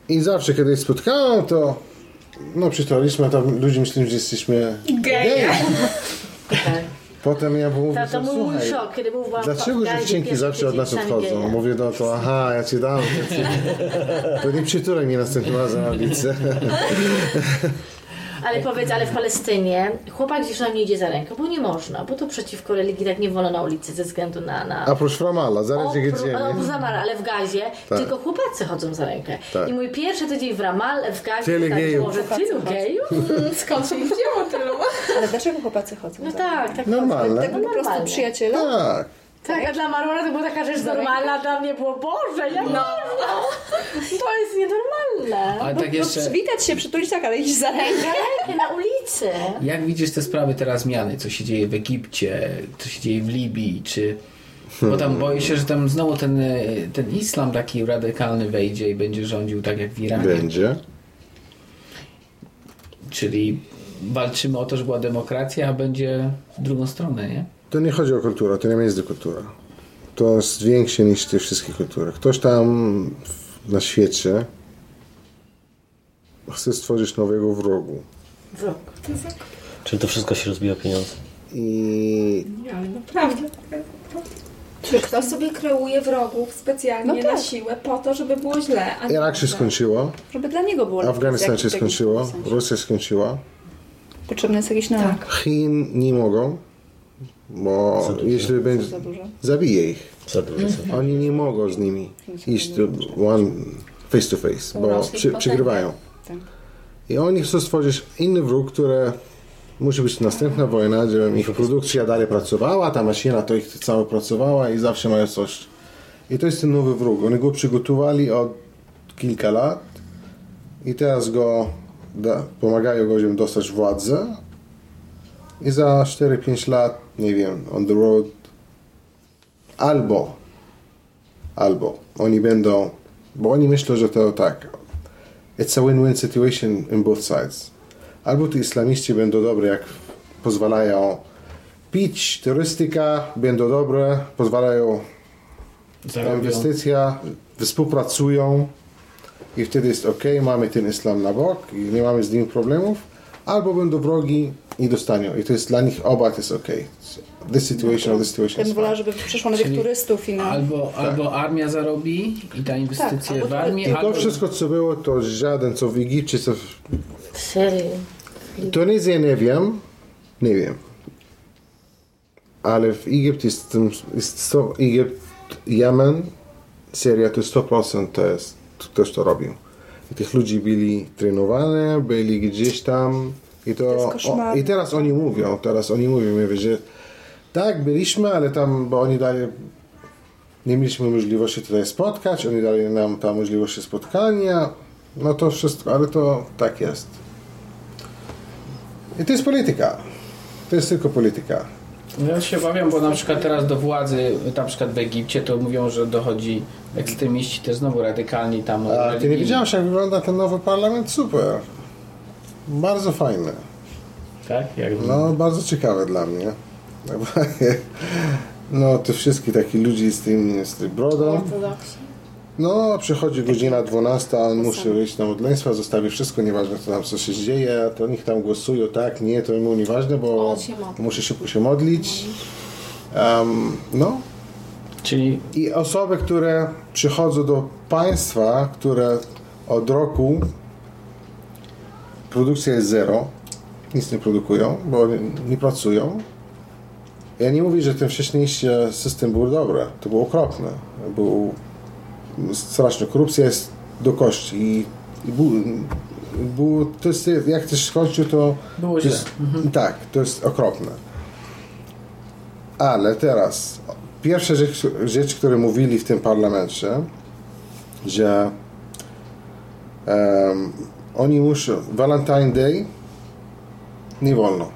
I zawsze, kiedy się spotkałem, to no przytulaliśmy, a tam ludzie myśleli, że jesteśmy geje. Potem ja mówię, To, to był słuchaj, szok, kiedy był dlaczego dziewczynki zawsze od nas odchodzą? Mówię, no to aha, ja ci dam. To [LAUGHS] nie przytulaj mnie następnym razem na ulicy. [LAUGHS] Ale powiedz, ale w Palestynie chłopak gdzieś tam nie idzie za rękę, bo nie można, bo to przeciwko religii tak nie wolno na ulicy ze względu na... na... A proszę Ramala, zaraz jak Oprócz- jedziemy. o, Zamar, ale w gazie Tak. tylko chłopacy chodzą za rękę. Tak. I mój pierwszy tydzień w Ramal, w gazie... Tak, gejów. Może tylu gejów? [LAUGHS] Skąd się wzięło tylu? Ale dlaczego chłopacy chodzą? No za- tak, tak. Normalne. Tak po prostu przyjaciele? Tak. Tak, a dla Marmara to była taka rzecz normalna, dla mnie było Boże, jak no. To jest nienormalne. Ale tak No jeszcze, przywitać się, przytulić tak, ale iść za rękę. Na ulicy. jak widzisz te sprawy teraz zmiany, co się dzieje w Egipcie, co się dzieje w Libii, czy... Bo tam boję się, że tam znowu ten, e, ten islam taki radykalny wejdzie i będzie rządził tak jak w Iranie. Będzie. Czyli walczymy o to, żeby była demokracja, a będzie w drugą stronę, nie? To nie chodzi o kulturę, to nie jest kultura. To jest większe niż te wszystkie kultury. Ktoś tam na świecie chce stworzyć nowego wrogu. Wróg. Czy to wszystko się rozbija o pieniądze? I Ale naprawdę. Czy ktoś sobie kreuje wrogów specjalnie No tak. na siłę po to, żeby było źle? A nie Irak się skończyło, Żeby dla niego było lepiej. Afganistan się skończyło. Rosja skończyła. Potrzebny jest jakiś nauk. Chin nie mogą, bo jeśli będzie, Za dużo. zabije ich. Za dużo. za- Oni nie mogą z nimi iść one face to face, bo przy, potęgę. przegrywają. Tak. I oni chcą stworzyć inny wróg, który musi być następna wojna, żeby ich produkcja dalej pracowała, ta maszyna to ich cała pracowała i zawsze mają coś. I to jest ten nowy wróg. Oni go przygotowali od kilka lat i teraz go da, pomagają go, żeby dostać władzę i za 4-5 lat, nie wiem, on the road albo albo oni będą, bo oni myślą, że to tak it's a win-win situation in both sides. Albo ci islamiści będą dobre, jak pozwalają pić, turystyka będą dobre, pozwalają Zarobią. inwestycja, współpracują i wtedy jest ok, mamy ten islam na bok i nie mamy z nim problemów, albo będą wrogi i dostanią. I to jest dla nich oba to jest ok. This situation or this situation wolała, fine. żeby przyszło nowych Czyli turystów i na... Albo, albo armia zarobi i ta inwestycja Tak, w armię, I to albo... wszystko, co było, to żaden, co w Egipcie, co w Serio. Tunizję nie wiem, nie wiem. Ale w Egipt jest, jest 100, Egipt, Jemen, Syria to 100% to jest ktoś to robił. Tych ludzi byli trenowani, byli gdzieś tam i to, jest o, i teraz oni mówią, teraz oni mówią, mówię, że tak, byliśmy, ale tam, bo oni dali nie mieliśmy możliwości tutaj spotkać, oni dali nam tam możliwość spotkania, no to wszystko, ale to tak jest. I to jest polityka. To jest tylko polityka. Ja się obawiam, bo na przykład teraz do władzy, na przykład w Egipcie, to mówią, że dochodzi ekstremiści też znowu radykalni tam. A ty nie widziałeś, jak wygląda ten nowy parlament? Super. Bardzo fajny. Tak? Jak No, bardzo ciekawe dla mnie. [LAUGHS] No, te wszystkie takie ludzi z tym, z tym brodą. Ortodoksi. No, przychodzi godzina 12, on musi wyjść na modlństwa, zostawi wszystko, nieważne co tam co się dzieje, to niech tam głosują, tak, nie, to mu nieważne, bo się musi szybko się modlić. Um, no, Czyli I osoby, które przychodzą do państwa, które od roku produkcja jest zero, nic nie produkują, bo nie, nie pracują. Ja nie mówię, że ten wcześniejszy system był dobry, to było okropne. Był straszny. Korupcja jest do kości i, i był, był, to jest, jak też skończył, to, Było to jest, tak, to jest okropne. Ale teraz, pierwsza rzecz, rzecz, którą mówili w tym parlamencie, że em, oni muszą, Valentine Day nie wolno.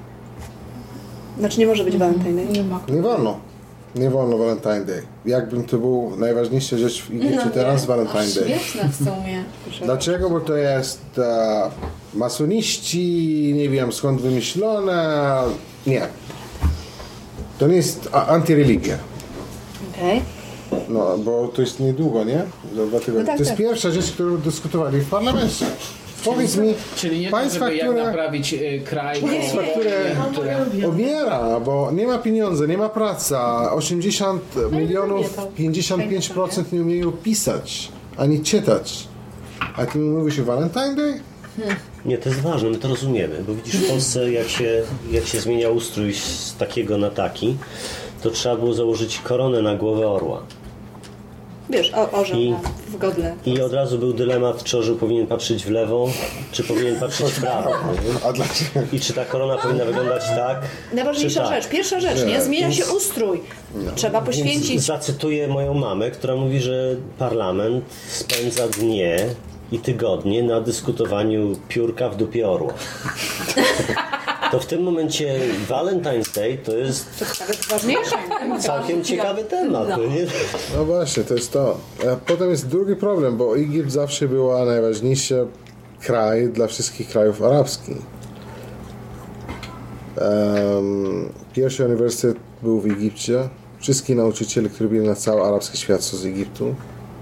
Znaczy nie może być Valentine Day. Nie ma. Nie wolno. Nie wolno Valentine Day. Jakbym to był najważniejsza rzecz w Egipcie teraz, Valentine Day. Śmieszne w sumie. [LAUGHS] Dlaczego? Bo to jest e, masoniści, nie wiem skąd wymyślone. Nie. To nie jest a- antyreligia. Okej. No, bo to jest niedługo, nie? Za dwa tygodnie. No tak, to jest tak. pierwsza rzecz, którą dyskutowali w parlamencie. Powiedz mi, Czyli nie państwa, to, żeby które, jak naprawić y, kraj, państwa, bo- które które umiera, bo nie ma pieniędzy, nie ma praca, 80 milionów, 55% nie umieją pisać, ani czytać. A ty mi mówisz o Valentine Day? Nie, to jest ważne, my to rozumiemy, bo widzisz w Polsce jak się, jak się zmienia ustrój z takiego na taki, to trzeba było założyć koronę na głowę orła. Wiesz, o, orzeł I- w godle. I od razu był dylemat, czy orzeł powinien patrzeć w lewo, czy powinien patrzeć w prawo. [LAUGHS] I czy ta korona powinna wyglądać tak, Najważniejsza tak. rzecz, pierwsza rzecz, nie? Zmienia się ustrój. Trzeba poświęcić. Zacytuję moją mamę, która mówi, że parlament spędza dnie i tygodnie na dyskutowaniu piórka w dupie orła. [LAUGHS] To w tym momencie Valentine's Day to jest całkiem ciekawy temat. No. Nie? No właśnie, to jest to. A potem jest drugi problem, bo Egipt zawsze była najważniejszy kraj dla wszystkich krajów arabskich. Em, pierwszy uniwersytet był w Egipcie. Wszyscy nauczyciele, którzy byli na cały arabski świat są z Egiptu.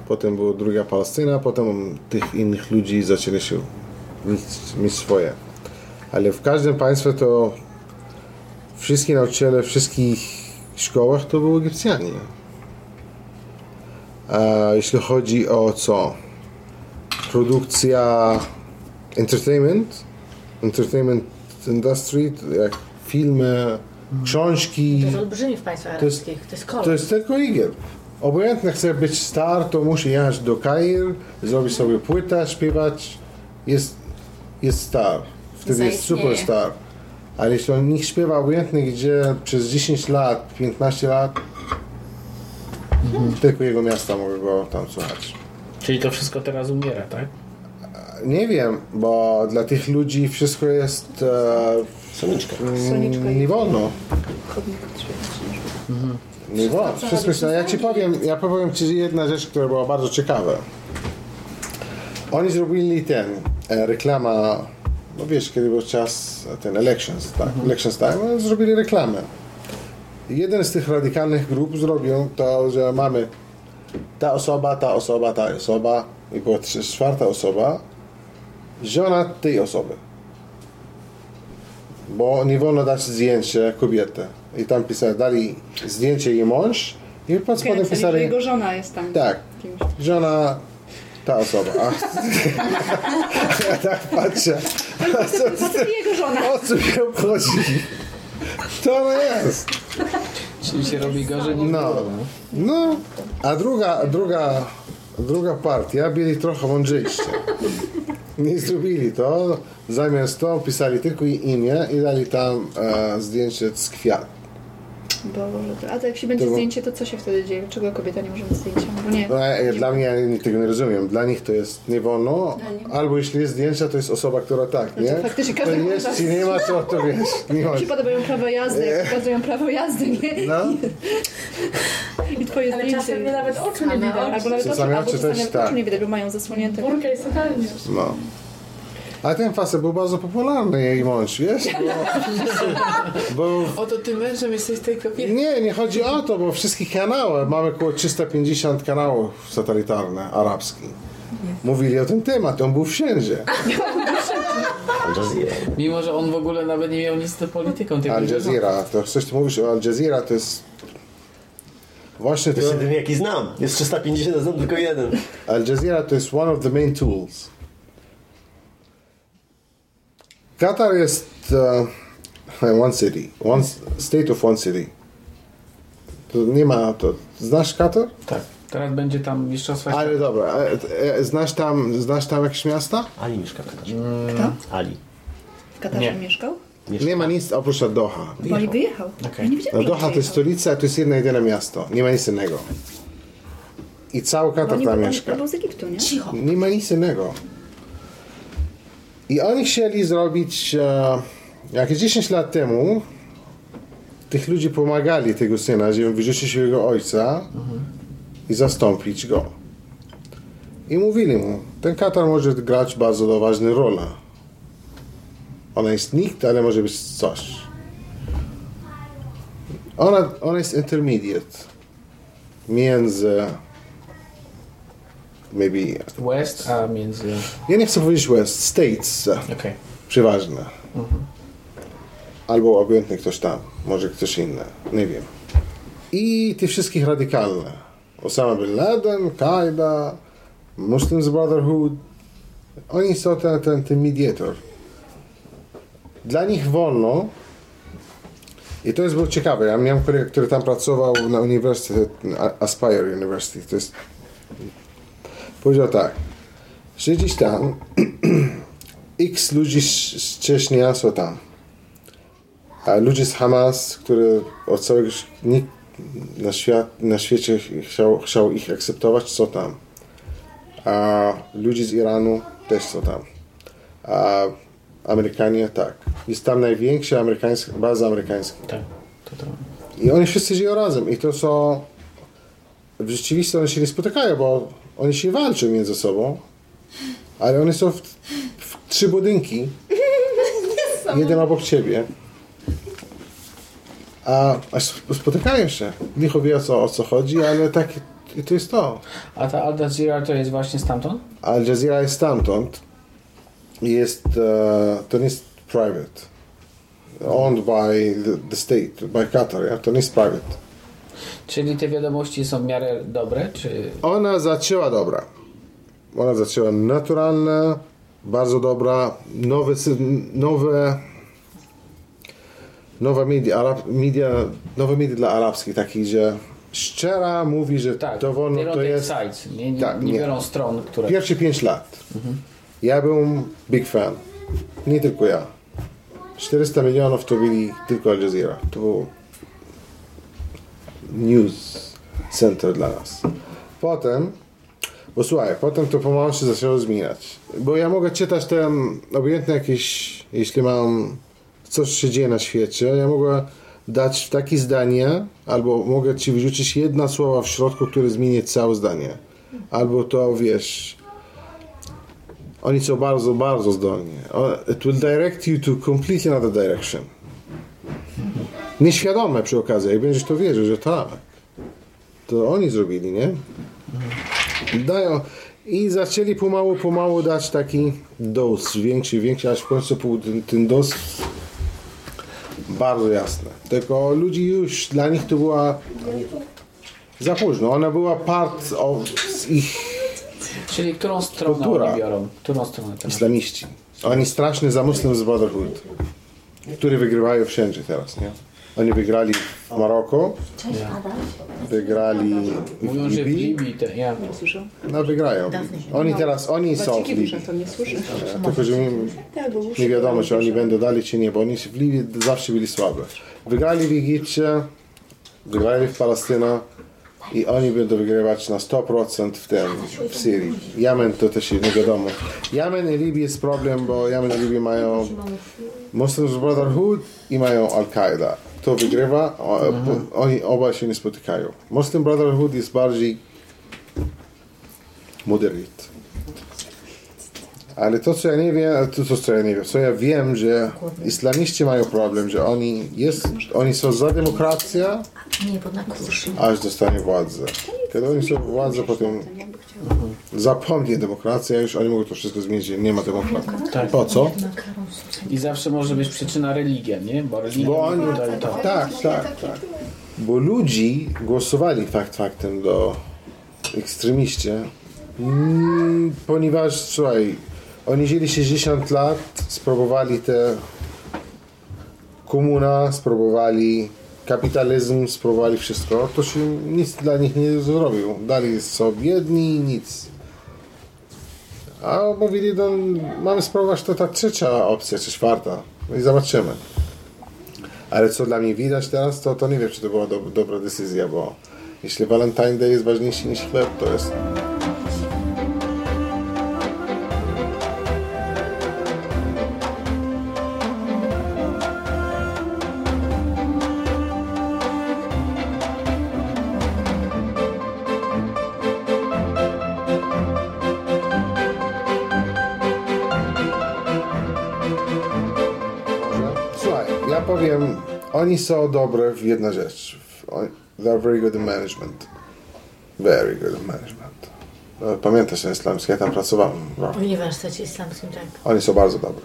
Potem była druga Palestyna, potem tych innych ludzi zaczęli się mieć, mieć swoje. Ale w każdym państwie to Wszystkie nauczyciele w wszystkich szkołach to były Egipcjanie. A jeśli chodzi o co? Produkcja entertainment, entertainment industry, jak filmy, książki. To jest olbrzymi w państwach To jest- arabskich. To jest kolor. To jest tylko Egipt. Obojętnie chce być star, to musi jechać do Kair, zrobić sobie płytę, śpiewać. Jest, jest star. Wtedy jest superstar. Ale jeśli on niech śpiewa obojętnie gdzie przez 10 lat, 15 lat, tylko jego miasta mogą go tam słuchać. Czyli to wszystko teraz umiera, tak? Nie wiem, bo dla tych ludzi wszystko jest e, Soniczka. mm, nie wolno. Chodnik odświetlać. Nie wolno. Wszystko jest, ja ci powiem, ja powiem ci jedna rzecz, która była bardzo ciekawa. Oni zrobili ten, e, reklama, no wiesz, kiedy był czas, ten elections, tak, elections time, oni zrobili reklamę. Jeden z tych radykalnych grup zrobił to, że mamy ta osoba, ta osoba, ta osoba i była czwarta osoba, żona tej osoby. Bo nie wolno dać zdjęcie kobiety. I tam pisali, dali zdjęcie jej mąż i pod spodem Okay, pisali, jego żona jest tam. tak, żona ta osoba. A, [LAUGHS] ja tak patrzę. A co, jego żona. o co mi obchodzi? To ono jest. Czyli się robi gorzej niż No. No, a druga, druga, druga partia byli trochę mądrzejsi. Nie zrobili to. Zamiast to pisali tylko jej imię i dali tam e, zdjęcie z kwiat. Boże, to- a to jak się będzie To- zdjęcie, to co się wtedy dzieje? Dlaczego kobieta nie może mieć zdjęcia? Bo nie. No, e, dla mnie ja tego nie rozumiem. Dla nich to jest nie wolno. Albo jeśli jest zdjęcia, to jest osoba, która tak, nie? No to faktycznie to każdy jest, może- czy nie ma, to, to wiesz. [LAUGHS] Nie ma. Ci podobają prawo jazdy, jak pokazują prawo jazdy, nie? No, [LAUGHS] I twoje Ale zdjęcie. czasem mnie nawet oczu nie widać. Albo nawet oczu, albo oczy czasami też, oczu tak. nie widać, bo mają zasłonięte. Burka jest totalnie. no. A ten facet był bardzo popularny, jej mąż, wiesz? [LAUGHS] Bo, bo Oto ty mężem jesteś tej kobiety. Nie, nie chodzi o to, bo wszystkie kanały, mamy około 350 kanałów satelitarnych arabskich. Mówili o tym temat, on był wszędzie. [LAUGHS] Al Jazeera. Mimo, że on w ogóle nawet nie miał nic z polityką. Al Jazeera, to coś ty mówisz o Al Jazeera, to jest właśnie to, To jest jedyny jaki znam. Jest 350, a znam tylko jeden. Al Jazeera to jest one of the main tools. Katar jest uh, one city, one state of one city. To nie ma to. Znasz Katar? Tak. Teraz będzie tam mistrzostwa Ale dobra, e, znasz tam, znasz tam jakieś miasta? Ali mieszka w Katarze. Kto? Ali. W Katarze Nie. mieszkał? Mieszka. Nie ma nic oprócz Doha. Bo oni wyjechał. Okej. Ja nie No Doha to jest wyjechał. stolica, to jest jedno jedyne miasto. Nie ma nic innego. I cały Katar tam mieszka. był z Egiptu, nie? Cicho. Nie ma nic innego. I oni chcieli zrobić, e, jakieś 10 lat temu, tych ludzi pomagali tego syna, żeby wyrzucić jego ojca i zastąpić go. I mówili mu, ten Katar może grać bardzo ważną rolę. Ona jest nikt, ale może być coś. Ona, ona jest intermediate między maybe West, a między... ja nie chcę powiedzieć West, States Okej. przeważne. Albo obojętnie ktoś tam, może ktoś inny, nie wiem. I te wszystkich radykalne. Osama Bin Laden, Qaida, Muslims Brotherhood. Oni są ten, ten, ten mediator. Dla nich wolno i to jest było ciekawe. Ja miałem kolegę, który tam pracował na uniwersytecie, Aspire University. To jest... Powiedział tak. Siedzisz tam, [CLEARS THROAT] x ludzi z Czecznia są tam. A ludzie z Hamas, które od całego nikt na, świat, na świecie chciał, chciał ich akceptować, są tam. A ludzie z Iranu też są tam. A Amerykanie tak. Jest tam największa amerykańska, baza amerykańska. Tak. To to. I oni wszyscy żyją razem. I to są. W rzeczywistości oni się nie spotykają, bo oni się walczą między sobą. Ale oni są w, w trzy budynki. jeden obok ciebie. A, a sp- spotykają się. Licho wie o co, o co chodzi, ale tak i to jest to. A ta Al Jazeera to jest właśnie stamtąd? Al Jazeera jest stamtąd. Jest, e, to nie jest private. owned by the, the state, by Qatar, ja? to nie jest private. Czyli te wiadomości są w miarę dobre, czy... Ona zaczęła dobra. Ona zaczęła naturalna, bardzo dobra, nowe, nowe nowe media, Arab, media, nowe media dla arabskich, takich, że szczera mówi, że Tak, to wolno, to jest... sides, nie, nie, Tak, nie nie. biorą stron, które... Pierwsze 5 lat. Ja byłem big fan. Nie tylko ja. 400 milionów to byli tylko Al Jazeera. To był news center dla nas. Potem, bo słuchaj, potem to pomału się zaczęło zmieniać. Bo ja mogę czytać tam obojętnie jakieś, jeśli mam coś się dzieje na świecie, ja mogę dać takie zdanie, albo mogę ci wyrzucić jedna słowa w środku, które zmieni całe zdanie. Albo to, wiesz, oni są bardzo, bardzo zdolni. It will direct you to completely another direction. Nieświadome przy okazji, jak będziesz to wierzył, że tak. To oni zrobili, nie? Dają. I zaczęli pomału, pomału dać taki dos, większy, większy, aż w końcu ten, ten dos bardzo jasny. Tylko ludzi już, dla nich to była za późno. Ona była part of ich Czyli którą stronę Kultura. biorą? Którą stronę teraz? islamiści. Oni strasznie za Muslims Brotherhood, który wygrywają wszędzie teraz, nie? Oni wygrali w Maroko, wygrali w Mówią, że w Libii, Libii, te, ja, no wygrają. Oni teraz, oni są w Libii. to nie słyszę. E, Tylko, że nie, nie wiadomo, czy oni będą dalej, czy nie, bo oni w Libii zawsze byli słabe. Wygrali w Egipcie, wygrali w Palestynie i oni będą wygrywać na 100% w tym, w Syrii. Jemen to też nie wiadomo. Jemen i Libii jest problem, bo Jemen i Libii mają Muslims Brotherhood i mają Al-Qaida. Kto wygrywa, o, oni obaj się nie spotykają. Muslim Brotherhood jest bardziej moderate. Ale to, co ja nie wiem, to, to co ja nie wiem, co ja wiem, że islamiści mają problem, że oni, jest, oni są za demokrację, aż dostanie władzę. Kiedy oni są władzę, potem zapomnie demokracja, już oni mogą to wszystko zmienić, nie ma demokracji. Po co? I zawsze może być przyczyna religia, nie? Bo religia Bo oni, to. tak, tak, tak. Bo ludzi głosowali fakt faktem do ekstremiści, mm, ponieważ, słuchaj, oni żyli 60 lat, spróbowali te komuna, spróbowali kapitalizm, spróbowali wszystko, to się nic dla nich nie zrobił. Dali są biedni, nic. A mówili, no, mamy spróbować to ta trzecia opcja, czy czwarta. No i zobaczymy. Ale co dla mnie widać teraz, to, to nie wiem, czy to była do, dobra decyzja, bo jeśli Valentine Day jest ważniejszy niż chleb, to jest... oni są dobre w jedna rzecz. They're very good in management. Very good in management. No, Pamiętasz ten islamski, ja tam pracowałem. rok. W Uniwersytecie Islamskim, tak. Oni są bardzo dobre.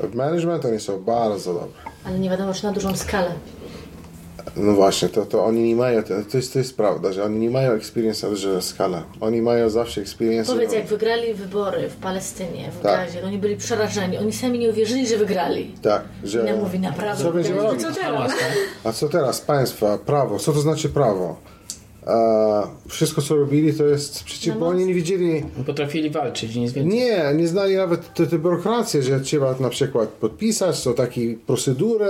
W management oni są bardzo dobre. Ale nie wiadomo, czy na dużą skalę. No właśnie, to, to oni nie mają, to, to, jest, to jest prawda, że oni nie mają experience na dużą skalę. Oni mają zawsze experience... Powiedz, jak wygrali wybory w Palestynie, w Tak. Gazie, oni byli przerażeni. Oni sami nie uwierzyli, że wygrali. Tak, że... Ja mówię, naprawdę. Co będziemy robić? Hamas, tak? A co teraz? Państwa, prawo. Co to znaczy prawo? A, wszystko, co robili, to jest przeciw, bo oni nie widzieli... Potrafili walczyć, nic więcej. Nie, nie znali nawet te, te biurokracje, że trzeba na przykład podpisać, są takie procedury,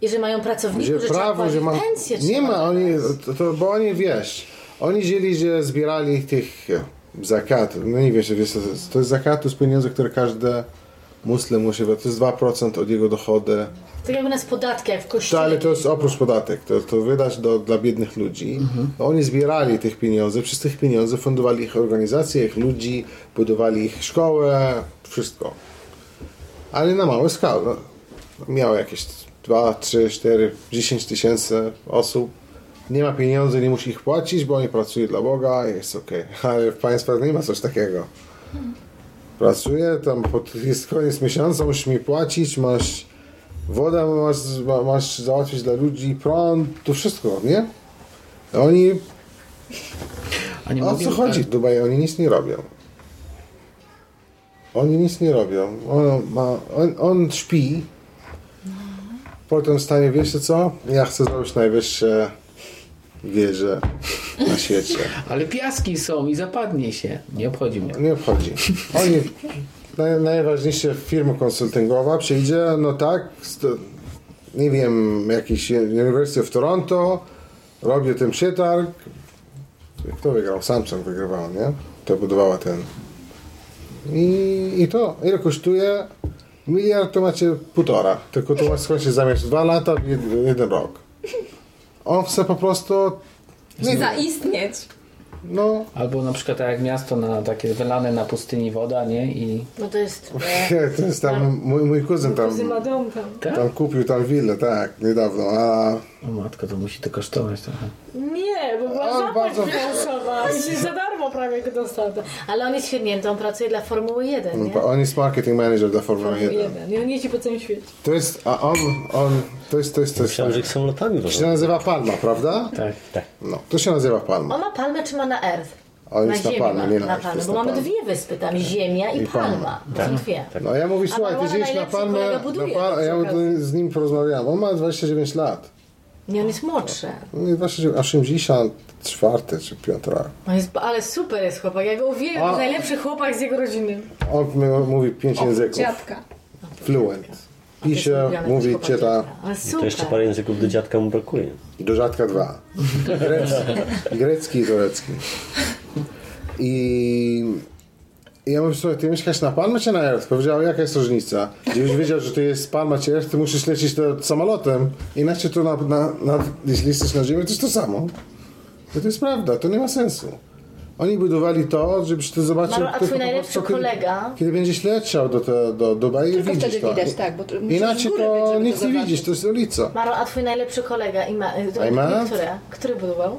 I że mają pracowników, że że, prawo, że ma... pensję. Nie ma, oni, to, to, bo oni, wiesz, oni wiedzieli, że zbierali tych e, zakat, no nie wiesz, wiesz to, jest- to jest zakat, to jest pieniądze, które każdy muslim musi, to jest 2% od jego dochodu. Tak jak u nas podatki, jak w kościele. ale to jest oprócz podatek, to, to wydać do, dla biednych ludzi. Oni zbierali tych pieniędzy, przez tych pieniędzy fundowali ich organizacje, ich ludzi, budowali ich szkołę, wszystko. Ale na małą skalę. No, Miało jakieś 2, 3, 4, 10 tysięcy osób. Nie ma pieniędzy, nie musi ich płacić, bo oni pracują dla Boga i jest ok. [LAUGHS] Ale w państwach nie ma coś takiego. Pracuję, tam pod, jest koniec miesiąca, musisz mi płacić, masz woda masz, ma- masz załatwić dla ludzi, prąd, to wszystko, nie? Oni, A nie o co chodzi w Dubaju? Oni nic nie robią. Oni nic nie robią. On, ma, on, on śpi, potem stanie, wiecie co? Ja chcę zrobić najwyższe wieże na świecie. Ale piaski są i zapadnie się. Nie obchodzi mnie. Nie obchodzi. Oni, naj, najważniejsza firma konsultingowa przyjdzie, no tak, nie wiem, jakiś University of Toronto, robię ten przetarg. Kto wygrał? Samsung wygrywał, nie? To budowała ten. I, I to, ile kosztuje? Miliard to macie półtora, tylko to ma skończyć zamiast dwa lata w jed, jeden rok. On chce po prostu, nie Zaistnieć. no, Albo na przykład tak jak miasto na takie wylane na pustyni woda, nie? I No to jest... E, to jest tam, mój, mój kuzyn tam, kuzyn ma dom tam. tak? tam kupił tam willę, tak, niedawno, a O matko, to musi to kosztować trochę. Nie, bo była O, zapaść bardzo- finansowa i się za darmo prawie go dostał. Ale on jest świetnie, on pracuje dla Formuły 1, nie? on jest marketing manager dla Formuły Formuły 1. 1. I on jeździ po całym świecie. To jest, a on, on, to jest, to jest, to jest, Myślałem, że samolotami to się nazywa Palma, prawda? Tak. Tak. No, to się nazywa Palma. On ma palmę czy ma na Earth? On na jest na ziemi Palmie, ma, nie na na palmę, jest bo na mamy dwie wyspy tam, Ziemia i, I Palma. Palma. To są dwie. No ja mówię, słuchaj, ty żyjesz na Palmę, na buduje, Pal- a przy ja z nim porozmawiałem, on ma 29 lat. Nie, on jest młodszy. On jest właśnie 84 czy 5 rok. On jest, ale super jest chłopak, ja go uwielbiam, A- najlepszy chłopak z jego rodziny. On mówi 5 języków. Dziadka. Fluent. Pisze, mówi, czyta. dziadka. To jeszcze parę języków do dziadka mu brakuje. Do rzadka dwa. Grecki, grecki i turecki. I i ja mówię, słuchaj, ty mieszkasz na Palmę czy na Earth? Powiedział, jaka jest różnica? Gdybyś wiedział, że to jest Palma czy Earth, ty musisz lecieć to samolotem. Inaczej to na, na, na, jeśli jesteś na ziemi, to jest to samo. To jest prawda, to nie ma sensu. Oni budowali to, żebyś ty zobaczył... Maro, a twój najlepszy prostu, kiedy- kolega? Kiedy będziesz leciał do, te, do Dubaju, Tylko widzisz wtedy to. widać, tak, bo to Inaczej z być, to żeby nic to nie widzisz, to jest ulica. Maro, a twój najlepszy kolega, Ima, y, to, Imat? który? Który budował?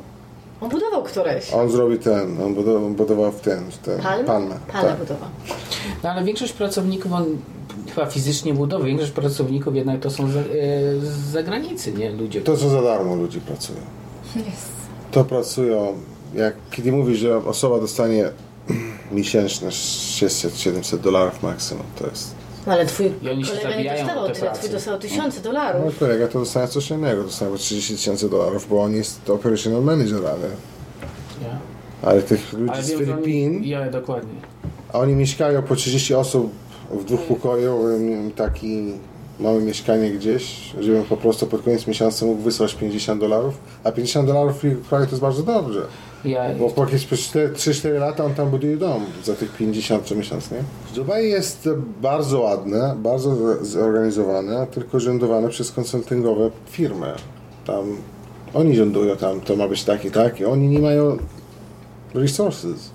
On budował któreś. On zrobi ten, on budował, on budował w ten, w ten Palmę? palmę. Palmę tak. budował. No ale większość pracowników, on chyba fizycznie budowy, większość pracowników jednak to są za, e, z zagranicy, nie? Ludzie. To co za darmo ludzie pracują. To pracują, jak kiedy mówisz, że osoba dostanie [CLEARS THROAT] miesięczne 600-700 dolarów maksimum, to jest. No ale twój I oni się kolega nie dostawał tyle, pracę. twój dostał tysiące Mój dolarów. kolega to dostanie coś innego, dostanie 30 tysięcy dolarów, bo on jest operational manager, ale, Ja. ale tych ludzi Ale z wiem, Filipin, Oni, ja, dokładnie. a oni mieszkają po 30 osób w dwóch pokoju, taki małe mieszkanie gdzieś, żebym po prostu pod koniec miesiąca mógł wysłać 50 dolarów, a 50 dolarów w ich kraju to jest bardzo dobrze. Ja, Bo po jakieś 3-4 lata on tam buduje dom za tych 50 co miesiąc, nie? Dubaj jest bardzo ładne, bardzo zorganizowane, tylko rządowane przez konsultingowe firmy. Tam oni rządują tam, to ma być tak i tak i oni nie mają resources.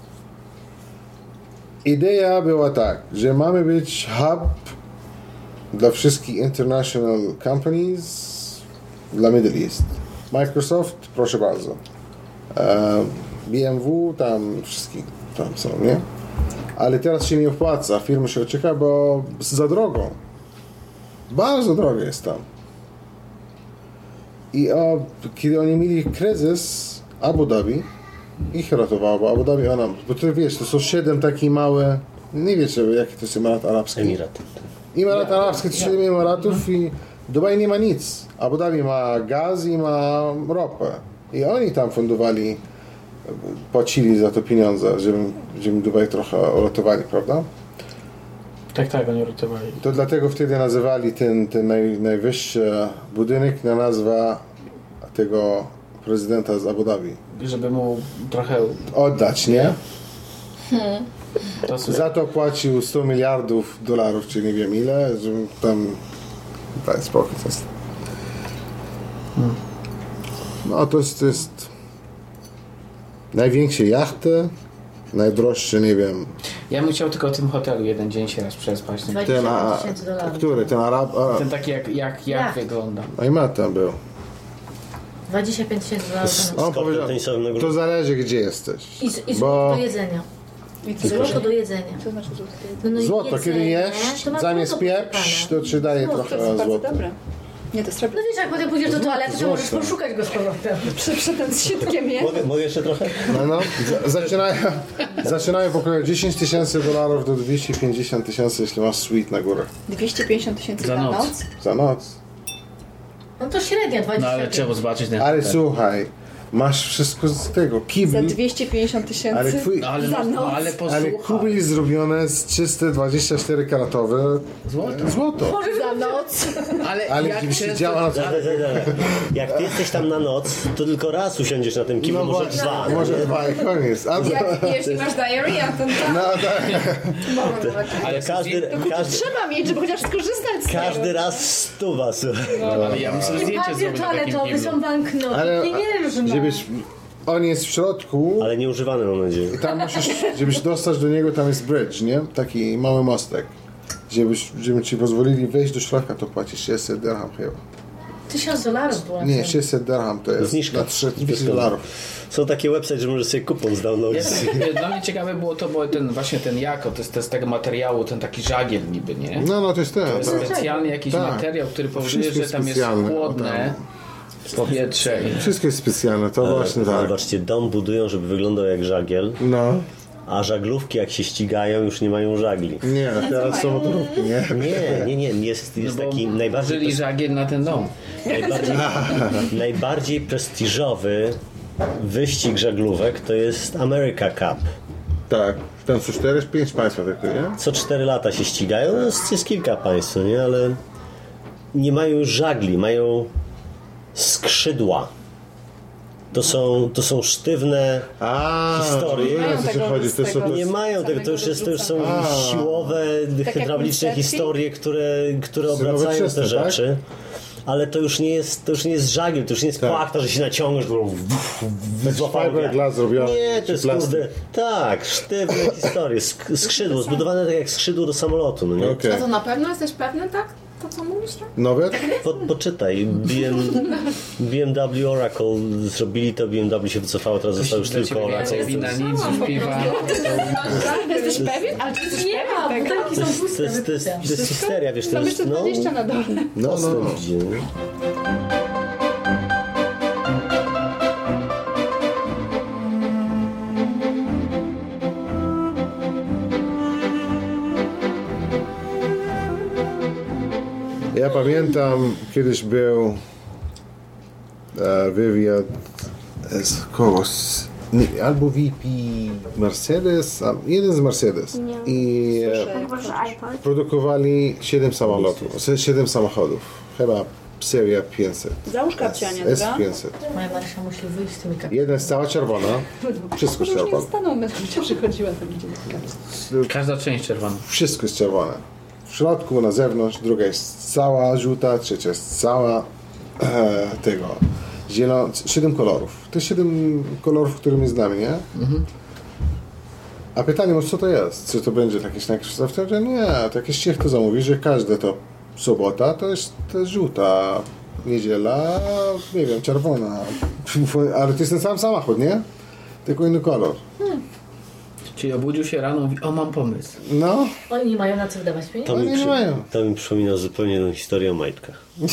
Idea była tak, że mamy być hub dla wszystkich international companies dla Middle East. Microsoft, proszę bardzo. E, BMW, tam wszystkie tam są, nie? Ale teraz się nie opłaca, firmy się ucieka, bo za drogo. Bardzo drogo jest tam. I o, kiedy oni mieli kryzys Abu Dhabi, ich ratowało, bo Abu Dhabi, ona, bo ty wiesz, to są siedem takie małe, nie wiecie, jaki to jest Emirat Arabski. Emirat. Emirat Arabski to siedem Emiratów i Dubaj nie ma nic. Abu Dhabi ma gaz i ma ropę. I oni tam fundowali, płacili za to pieniądze, żeby, żeby Dubaj trochę uratowali, prawda? tak, tak, oni ratowali. To dlatego wtedy nazywali ten, ten naj, najwyższy budynek na nazwa tego prezydenta z Abu Dhabi. Żeby mu trochę Oddać, nie? to Za to płacił 100 miliardów dolarów, czy nie wiem ile, żeby tam... Daj spokój, to jest... No to jest, to jest... Największe jachty, najdroższe, nie wiem... Ja bym chciał tylko w tym hotelu jeden dzień się raz przespać. 25 Ten, a, dolarów. który? Ten Arab... A, Ten taki jak, jak, jak Jak? wygląda. a i ma tam był. 25 tysięcy dolarów. On powiedział, to zależy gdzie jesteś. I, z- i Bo do jedzenia. I to Złoto do jedzenia. Znaczy złoto? No, no i Złoto, jedzenie, kiedy jesz, to zamiast pieprz, to ci daje. To trochę jest bardzo złota. dobre. Nie, to jest No wiesz, jak potem pójdziesz do toalety, to możesz poszukać go z powrotem. [LAUGHS] tym z sitkiem, nie? Mogę, mogę jeszcze trochę? No, no. Zaczynają, zaczynają w około 10 tysięcy dolarów do 250 tysięcy, jeśli masz suite na górę. 250 tysięcy Za noc. Za noc. No to średnia 20 No ale trzeba zobaczyć ten Ale słuchaj, masz wszystko z tego. Za Kibli, 250 tysięcy. ale, twój, No ale, Za no, noc. ale ale kubli zrobione z czyste 24 karatowe Złoto. złoto. Za noc. Ale, Ale jak często- siedziała na da, da. Jak ty jesteś tam na noc, to tylko raz usiądziesz na tym kiblu, No może dwa. może dwa i koniec. A, Jak, jeśli masz diarrhea, to tak. no tak. Ale Każdy, każdy, Trzeba mieć, żeby chociaż skorzystać z tego. każdy raz stuwa, słuchaj. Ale ja muszę zdjęcie zrobić na takim kiblu. są banknoty, Ale pieniężne. Żebyś, on jest w środku, Ale nieużywany mam nadzieję. I tam musisz, żebyś dostać do niego, tam jest bridge, nie? Taki mały mostek. Żebyś, żeby ci pozwolili wejść do środka, to płacisz 600 dirham chyba. Tysiąc dolarów było. Nie, 600 dirham to jest Zniżka. na 300 dolarów. Są takie website, że możesz sobie kupon. Jest, dla mnie ciekawe było to, bo ten właśnie ten jako, to jest, to jest z tego materiału, ten taki żagiel niby, nie? No, no to jest ten. To jest Tak. specjalny jakiś Tak. materiał, który powoduje, że tam jest specjalne, chłodne powietrze. Wszystko jest specjalne, to właśnie tak. Zobaczcie, dom budują, żeby wyglądał jak żagiel, No. a żaglówki jak się ścigają już nie mają żagli. Nie, teraz są motorówki, nie? Nie, nie, nie, jest, jest No taki najbardziej, Użyli żagiel na ten dom. najbardziej, [LAUGHS] [LAUGHS] najbardziej prestiżowy wyścig żaglówek to jest America Cup. Tak. Tam są 4-5 państwa tylko, nie? Co 4 lata się ścigają, no jest, jest kilka państw, nie, ale nie mają już żagli, mają skrzydła. To są, to są sztywne A, Historie. co ci Tego- chodzi. To tego- Nie mają tego, to już, jest, to już są A. siłowe, jak hydrauliczne historie, które, które obracają te tak? rzeczy. Ale to już nie jest, to już nie jest żagiel, to już nie jest Tak. płachta, że się naciągasz, bo złapał fiberglass zrobiony, Nie, to jest kurde, tak, sztywne historie, sk- skrzydło, zbudowane tak jak skrzydło do samolotu, no nie? Okej. A to na pewno jesteś pewny, tak? To co mówisz, tak? Nowe? Po, poczytaj, BM, BMW Oracle zrobili to, BMW się wycofało, teraz został już tylko Oracle. wina, nic, piwa. Jesteś pewien? Ale czy jesteś Nie pewien To są puste. to jest, histeria, wiesz, to jest, no, 20 na dole. No, no, Ja pamiętam, kiedyś był e, wywiad z kogoś, nie, albo VP Mercedes, jeden z Mercedes. I e, produkowali 7 samolotów, 7 samochodów, chyba seria 500. Załóż kapcia, Anielka. S500. Moja Marysia musi wyjść z tymi kapitami. Jedna jest cała czerwona, wszystko nie czerwone. będę przychodziła, będzie Każda część czerwona. Wszystko jest czerwone. W środku, na zewnątrz, druga jest cała żółta, trzecia jest cała e, tego zielona, siedem kolorów. To jest siedem kolorów, którymi znamy, nie? A pytanie może co to jest? Czy to będzie wstawczy? Że nie, to jakieś ciechto zamówi, że każde to sobota to jest, to jest żółta, niedziela, nie wiem, czerwona. [LAUGHS] Ale to jest ten sam samochód, nie? Tylko inny kolor. Czyli obudził się rano i mówi, o mam pomysł. No, Oni nie mają na co wydawać pieniędzy. To mi, nie przy, mają. to mi przypomina zupełnie tą historię o majtkach. [LAUGHS]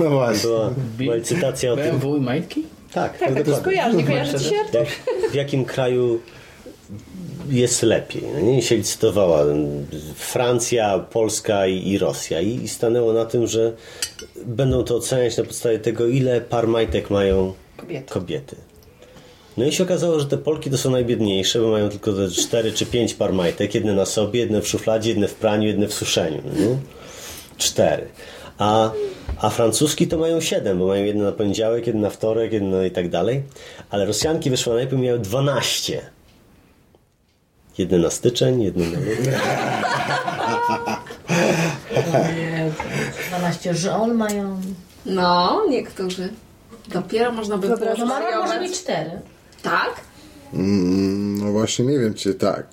no właśnie. Była, była licytacja o tym. BMW i majtki? Tak, Tak, tak, to jest dokładnie. kojarzy, nie kojarzy ci się? Jak, w jakim kraju jest lepiej. No nie się licytowała Francja, Polska i, i Rosja i, i stanęło na tym, że będą to oceniać na podstawie tego, ile par majtek mają Kobiety. kobiety. No i się okazało, że te Polki to są najbiedniejsze, bo mają tylko te 4 czy 5 par majtek, jedne na sobie, jedne w szufladzie, jedne w praniu, jedne w suszeniu. No? Cztery. A, a francuski to mają 7, bo mają jedno na poniedziałek, jedno na wtorek, jedno i tak dalej. Ale Rosjanki wyszło najpierw miały 12. Jedne na styczeń, jedne na luty. 12 żon mają. No, niektórzy. Dopiero można by było No mama może mieć 4. Tak? Mm, no właśnie nie wiem, czy tak.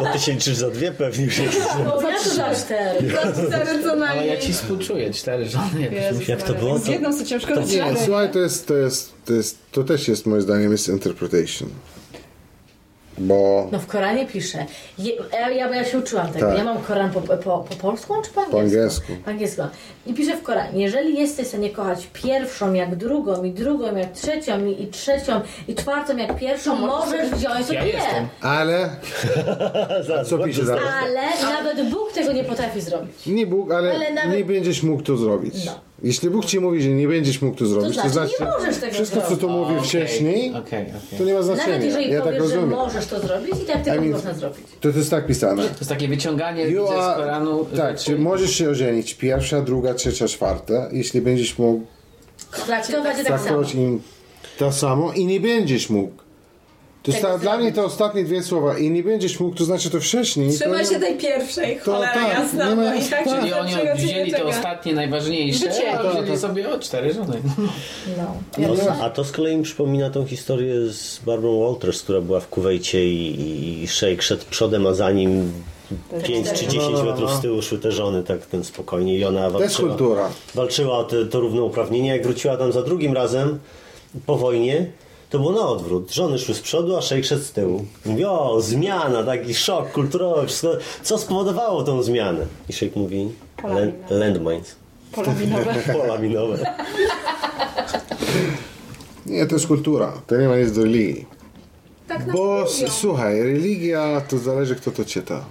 Bo ty się liczysz za dwie pewnie. że- No, ja to za cztery. Cztery co Ale najmniej. ja ci współczuję, cztery żony. Jak Jezus Jak to było, Z to- jedną co ciężko to-. Nie, słuchaj, to jest, to jest, to jest, to też jest moim zdaniem misinterpretation. Bo No w Koranie pisze. Je, ja, ja, ja się uczyłam tego. Tak. Ja mam Koran po, po, po polsku czy po angielsku? Po angielsku. Po angielsku. I pisze w Koranie, jeżeli jesteś w stanie kochać pierwszą jak drugą, i drugą jak trzecią, i, i trzecią, i czwartą jak pierwszą, możesz wziąć sobie Ja ale [LAUGHS] co pisze bardzo- zaraz? Ale nawet Bóg tego nie potrafi zrobić. Nie Bóg, ale, Ale nawet- nie będziesz mógł to zrobić. No. Jeśli Bóg ci mówi, że nie będziesz mógł to zrobić, to znaczy, znaczy, nie możesz tego wszystko, co zrobić. tu mówi Okej, wcześniej, Okej, okej. to nie ma Nawet znaczenia. jeżeli Ja tak powiesz, że rozumiem. możesz to zrobić, i tak tego I nie mean- można zrobić. To, to jest tak pisane. To jest takie wyciąganie You z Koranu. tak, czy możesz się ożenić pierwsza, druga, trzecia, czwarta, jeśli będziesz mógł Traktować tak samo. im to samo i nie będziesz mógł. To jest ta, dla mnie to ostatnie dwie słowa i nie będziesz mógł, to znaczy to wcześniej. Trzymaj to, się tej pierwszej, To cholera tak, jasna. nie ma- i tak tak. Czyli oni wzięli te ostatnie, najważniejsze, Wycięli. a wzięli Tak, sobie o cztery żony. No. No, a to z kolei mi przypomina tą historię z Barbara Walters, która była w Kuwejcie i, i, szejk szedł przodem, a za nim 5 czy 10 No, no, metrów no. z tyłu szły te żony, tak ten spokojnie. I ona To jest walczyła, kultura. walczyła o te, to równouprawnienie. Jak wróciła tam za drugim razem po wojnie, to było na odwrót. Żony szły z przodu, a szejk szedł z tyłu. Mówi, o, zmiana, taki szok kulturowy. Wszystko, co spowodowało tą zmianę? I szejk mówi, land, landmines. Pola minowe. [LAUGHS] Pola minowe. Nie, to jest kultura. To nie ma nic do religii. Tak Bo słuchaj, religia to zależy kto to czyta.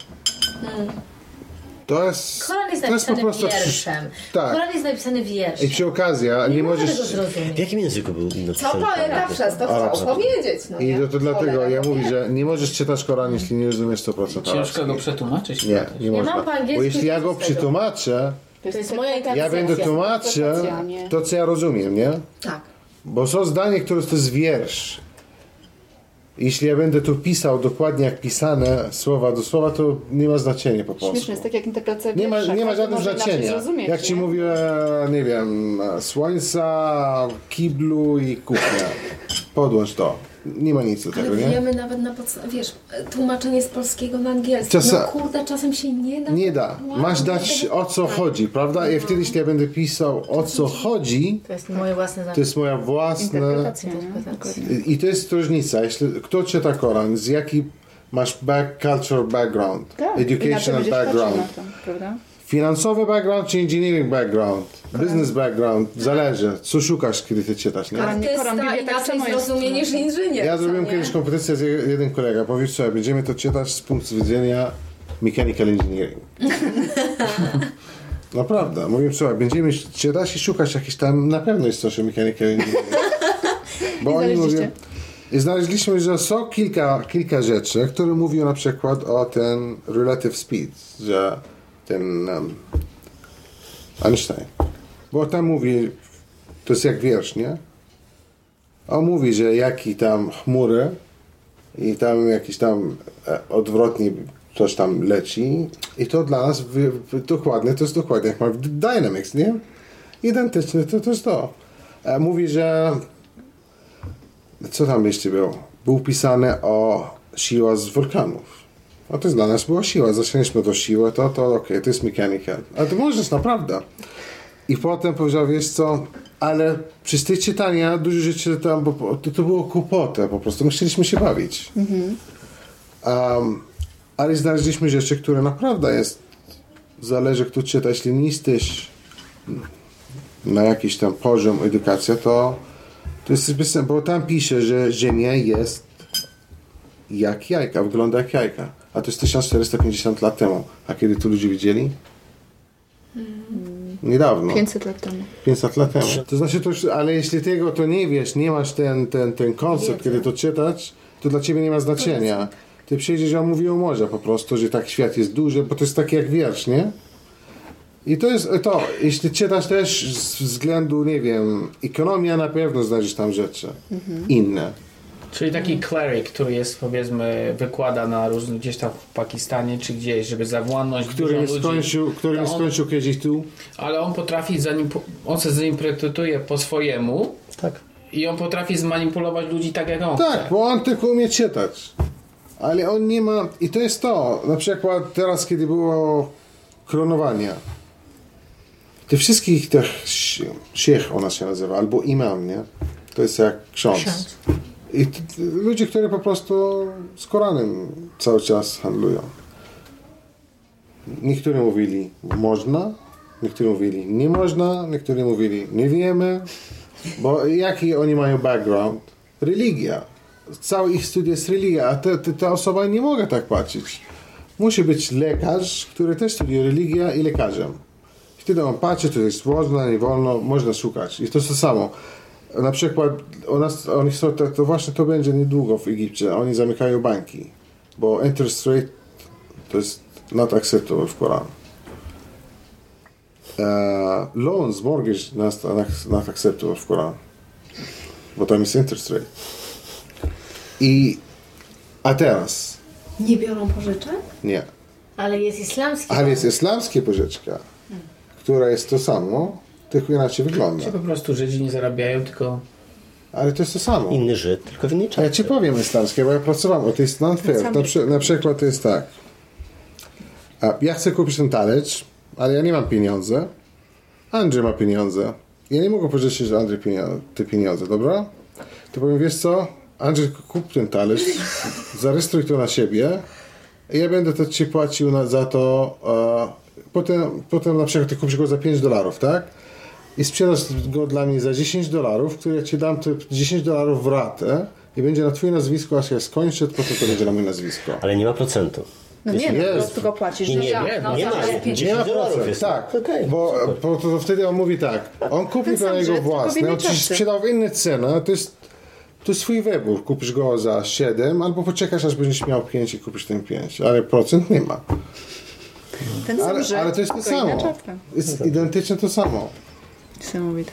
To jest, Koran jest to jest po napisany prostu... wierszem. Tak. Koran jest napisany wierszem. I przy okazji, a nie można możesz... tego zrozumieć. W jakim języku był Co napisany? poeta przez to Arabski. chciał powiedzieć? No I nie? to, to dlatego Cholera, ja no mówię, nie. że nie możesz czytać Koran, jeśli nie rozumiesz 100% Ciężko go arabskiego. przetłumaczyć. Nie, nie mam można. po angielsku Bo jeśli ja go przetłumaczę, To jest moja ja będę tłumaczył to, co ja rozumiem, nie? Tak. Bo są zdania, które to jest wiersz. Jeśli ja będę tu pisał dokładnie jak pisane słowa do słowa, to nie ma znaczenia po polsku. Śmieszne jest tak jak interpretacja Nie ma, nie ma Każdy żadnego znaczenia. Jak ci nie? mówię, nie wiem, słońca, kiblu i kuchnia. Podłącz to. Nie ma nic do Ale tego, nie? wiemy nawet na podstawie, wiesz, tłumaczenie z polskiego na angielski. Czasa- No kurde, czasem się nie da. Nie da. Wow, Masz dać o co chodzi, prawda? I wtedy, jeśli ja będę pisał o co chodzi, To jest moje własne to jest moja własna... Interpretacja. I to jest różnica. Jeśli kto czyta Koran, z jaki masz back, cultural background, Tak, educational background, na to, prawda? Finansowy background czy engineering background, business background, zależy, co szukasz, kiedy ty czytasz, nie? Artysta tak inaczej samo jest. zrozumie niż inżynier. Ja zrobiłem nie? kiedyś kompetencję z je- jeden kolega. Powiedz sobie, będziemy to czytać z punktu widzenia mechanical engineering. [LAUGHS] Naprawdę. Mówię, słuchaj, będziemy czytać i szukać jakichś tam, na pewno jest coś o mechanical engineering. [LAUGHS] Bo I oni mówią, i znaleźliśmy, że są kilka, kilka rzeczy, które mówią na przykład o ten relative speed, że ten um, Einstein. Bo tam mówi, to jest jak wiersz, nie? On mówi, że jaki tam chmury i tam jakiś tam e, odwrotnie coś tam leci i to dla nas wy, wy, dokładnie, to jest dokładnie jak ma w Dynamics, nie? Identyczne to, to jest to. E, Mówi, że co tam jeszcze było? Był pisane o siła z wulkanów. A to jest dla nas była siła. Zaczęliśmy do siły, to, to okej, to jest mechanical. Ale to możesz naprawdę. I potem powiedział, wiesz co, ale przez te czytania dużo rzeczy tam, bo to, to było kłopotę po prostu. My chcieliśmy się bawić. Um, ale znaleźliśmy rzeczy, które naprawdę jest, zależy kto czyta. Jeśli nie jesteś na jakiś tam poziom edukacji, to, to jest bo tam pisze, że Ziemia jest jak jajka, wygląda jak jajka. A to jest 1450 lat temu. A kiedy to ludzie widzieli? Niedawno. 500 lat temu. 500 lat temu. To znaczy, to już, ale jeśli tego to nie wiesz, nie masz ten, ten, ten koncept, kiedy to czytać, to dla ciebie nie ma znaczenia. Ty przyjdziesz, a mówi o morze po prostu, że tak świat jest duży, bo to jest taki jak wiersz, nie? I to jest to, jeśli czytasz też z względu, nie wiem, ekonomia na pewno znajdziesz tam rzeczy inne. Czyli taki cleric, który jest powiedzmy, wykłada na różnych gdzieś tam w Pakistanie czy gdzieś, żeby zawładnąć Który dużo ludzi. skończył, który To nie on- skończył kiedyś tu. Ale on potrafi, zanim on się zinterpretuje po swojemu Tak. i on potrafi zmanipulować ludzi tak jak on Tak, chce. bo on tylko umie czytać. Ale on nie ma... I to jest to. Na przykład teraz, kiedy było kronowanie. Te wszystkich tych siech ona się nazywa, albo imam, nie? To jest jak ksiądz. Ksiądz. I ludzie, którzy po prostu z Koranem cały czas handlują. Niektórzy mówili można, niektórzy mówili nie można, niektórzy mówili nie wiemy, bo jaki oni mają background? Religia. Całe ich studia jest religia, a te, te, ta osoba nie może tak patrzeć. Musi być lekarz, który też studiuje religię i lekarzem. Wtedy on patrzy, to jest wolno, nie wolno, można szukać. I to jest to samo. Na przykład u nas, oni są, to, to właśnie to będzie niedługo w Egipcie. Oni zamykają banki, bo interest rate to jest not acceptable w Koranie. Uh, loans, mortgage not, not acceptable w Koranie, bo tam jest interest rate. I a teraz Nie biorą pożyczek? nie. Ale jest islamski. Ale jest islamskie pożyczka, która jest to samo, tylko inaczej wygląda. Czy po prostu Żydzi nie zarabiają, tylko Ale to jest to samo. Inny Żyd, tylko w innej A ja ci powiem islamskie, bo ja pracowałem, o to jest non-fair. Na, przy, na przykład to jest tak. A ja chcę kupić ten talerz, ale ja nie mam pieniędzy. Andrzej ma pieniądze. Ja nie mogę pożyczyć Andrzej te pieniądze, dobra? To powiem, wiesz co? Andrzej, kup ten talerz, zarejestruj to na siebie i ja będę to ci płacił na, za to. E, potem, potem na przykład ty kupisz go za 5 dolarów, tak? I sprzedasz go dla mnie za 10 dolarów, które ja ci dam te 10 dolarów w ratę i będzie na twoje nazwisko, aż ja skończę, to to będzie na moje nazwisko. Ale nie ma procentu. No nie, no, jest. go płacisz. Nie, nie, że- nie, no, nie ma. 10 Nie ma procent, jest. tak. Okej, bo bo to, to wtedy on mówi tak, on kupi to na jego Żyd, tylko w własne, innej on ci sprzedał w innej cenie, to jest, to jest swój wybór. Kupisz go za 7, albo poczekasz, aż będziesz miał 5 i kupisz ten 5, ale procent nie ma. Ten sam Ale, Żyd, ale to jest to tylko samo. Jest identycznie to samo. Niesamowite.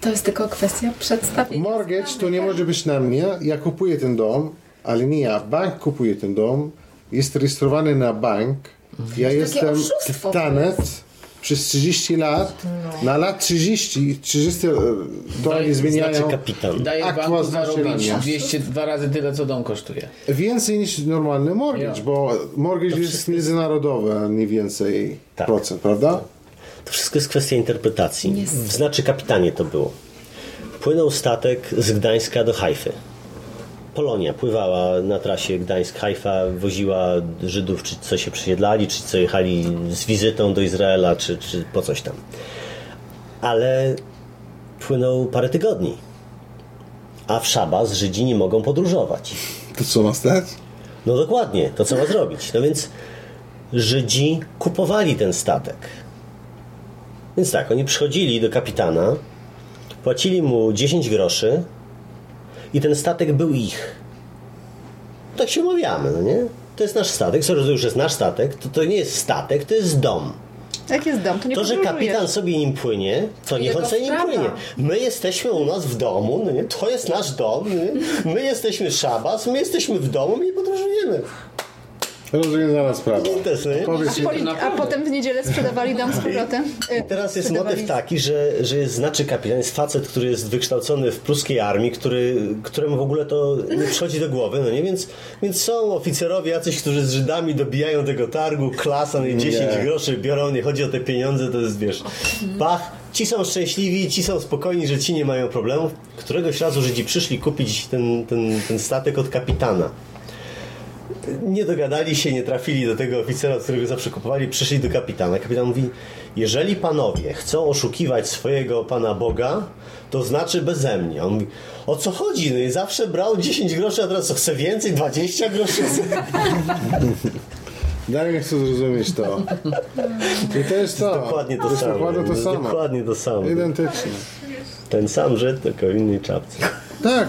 To jest tylko kwestia przedstawienia. Mortgage to nie może być na mnie. Ja kupuję ten dom, ale nie ja. Bank kupuje ten dom. Jest rejestrowany na bank. Ja jestem oszustwo tanet przez 30 lat. Na lat 30, 30 e, to nie zmieniają. Znaczy kapitan. daje Akt banku zarobić własności 202 razy tyle, co dom kosztuje. Więcej niż normalny mortgage, Ja. bo mortgage jest międzynarodowy, a nie więcej Tak. procent, prawda? To wszystko jest kwestia interpretacji. W znaczy kapitanie to było. Płynął statek z Gdańska do Hajfy. Polonia pływała na trasie Gdańsk-Hajfa, woziła Żydów, czy co się przesiedlali, czy co jechali z wizytą do Izraela, czy, czy po coś tam. Ale płynął parę tygodni. A w szabas Żydzi nie mogą podróżować. To co ma stać? No dokładnie, to co ma zrobić. No więc Żydzi kupowali ten statek. Więc tak, oni przychodzili do kapitana, płacili mu 10 groszy i ten statek był ich. Tak się umawiamy, no nie? To jest nasz statek, skoro to już jest nasz statek, to to nie jest statek, to jest dom. Jak jest dom, to nie To, że podróżujesz. kapitan sobie nim płynie, to niech on jego sobie nim sprawa. płynie. My jesteśmy u nas w domu, no nie? to jest nasz dom, nie? my jesteśmy szabas, my jesteśmy w domu i podróżujemy. Rozwiązana sprawa. Nie? Powiedz mi, Poli- A potem w niedzielę sprzedawali dom z powrotem. Y, Teraz jest motyw taki, że, że jest znaczy kapitan, jest facet, który jest wykształcony w pruskiej armii, który, któremu w ogóle to nie przychodzi do głowy, no nie? Więc, więc są oficerowie jacyś, którzy z Żydami dobijają tego targu, klasa, no i 10 Nie. groszy biorą, nie chodzi o te pieniądze, to jest, wiesz, pach, ci są szczęśliwi, ci są spokojni, że ci nie mają problemów. Któregoś razu Żydzi przyszli kupić ten, ten, ten statek od kapitana. Nie dogadali się, nie trafili do tego oficera, którego zawsze kupowali, przyszli do kapitana. Kapitan mówi, jeżeli panowie chcą oszukiwać swojego pana Boga, to znaczy beze mnie. On mówi, o co chodzi? No i zawsze brał 10 groszy, a teraz co, chce więcej? 20 groszy? [LAUGHS] Dalej nie chcę zrozumieć to. I to jest to. Dokładnie to jest samo. Dokładnie to samo. Dokładnie to samo. Identycznie. Ten sam Żyd, tylko w innej czapce. Tak.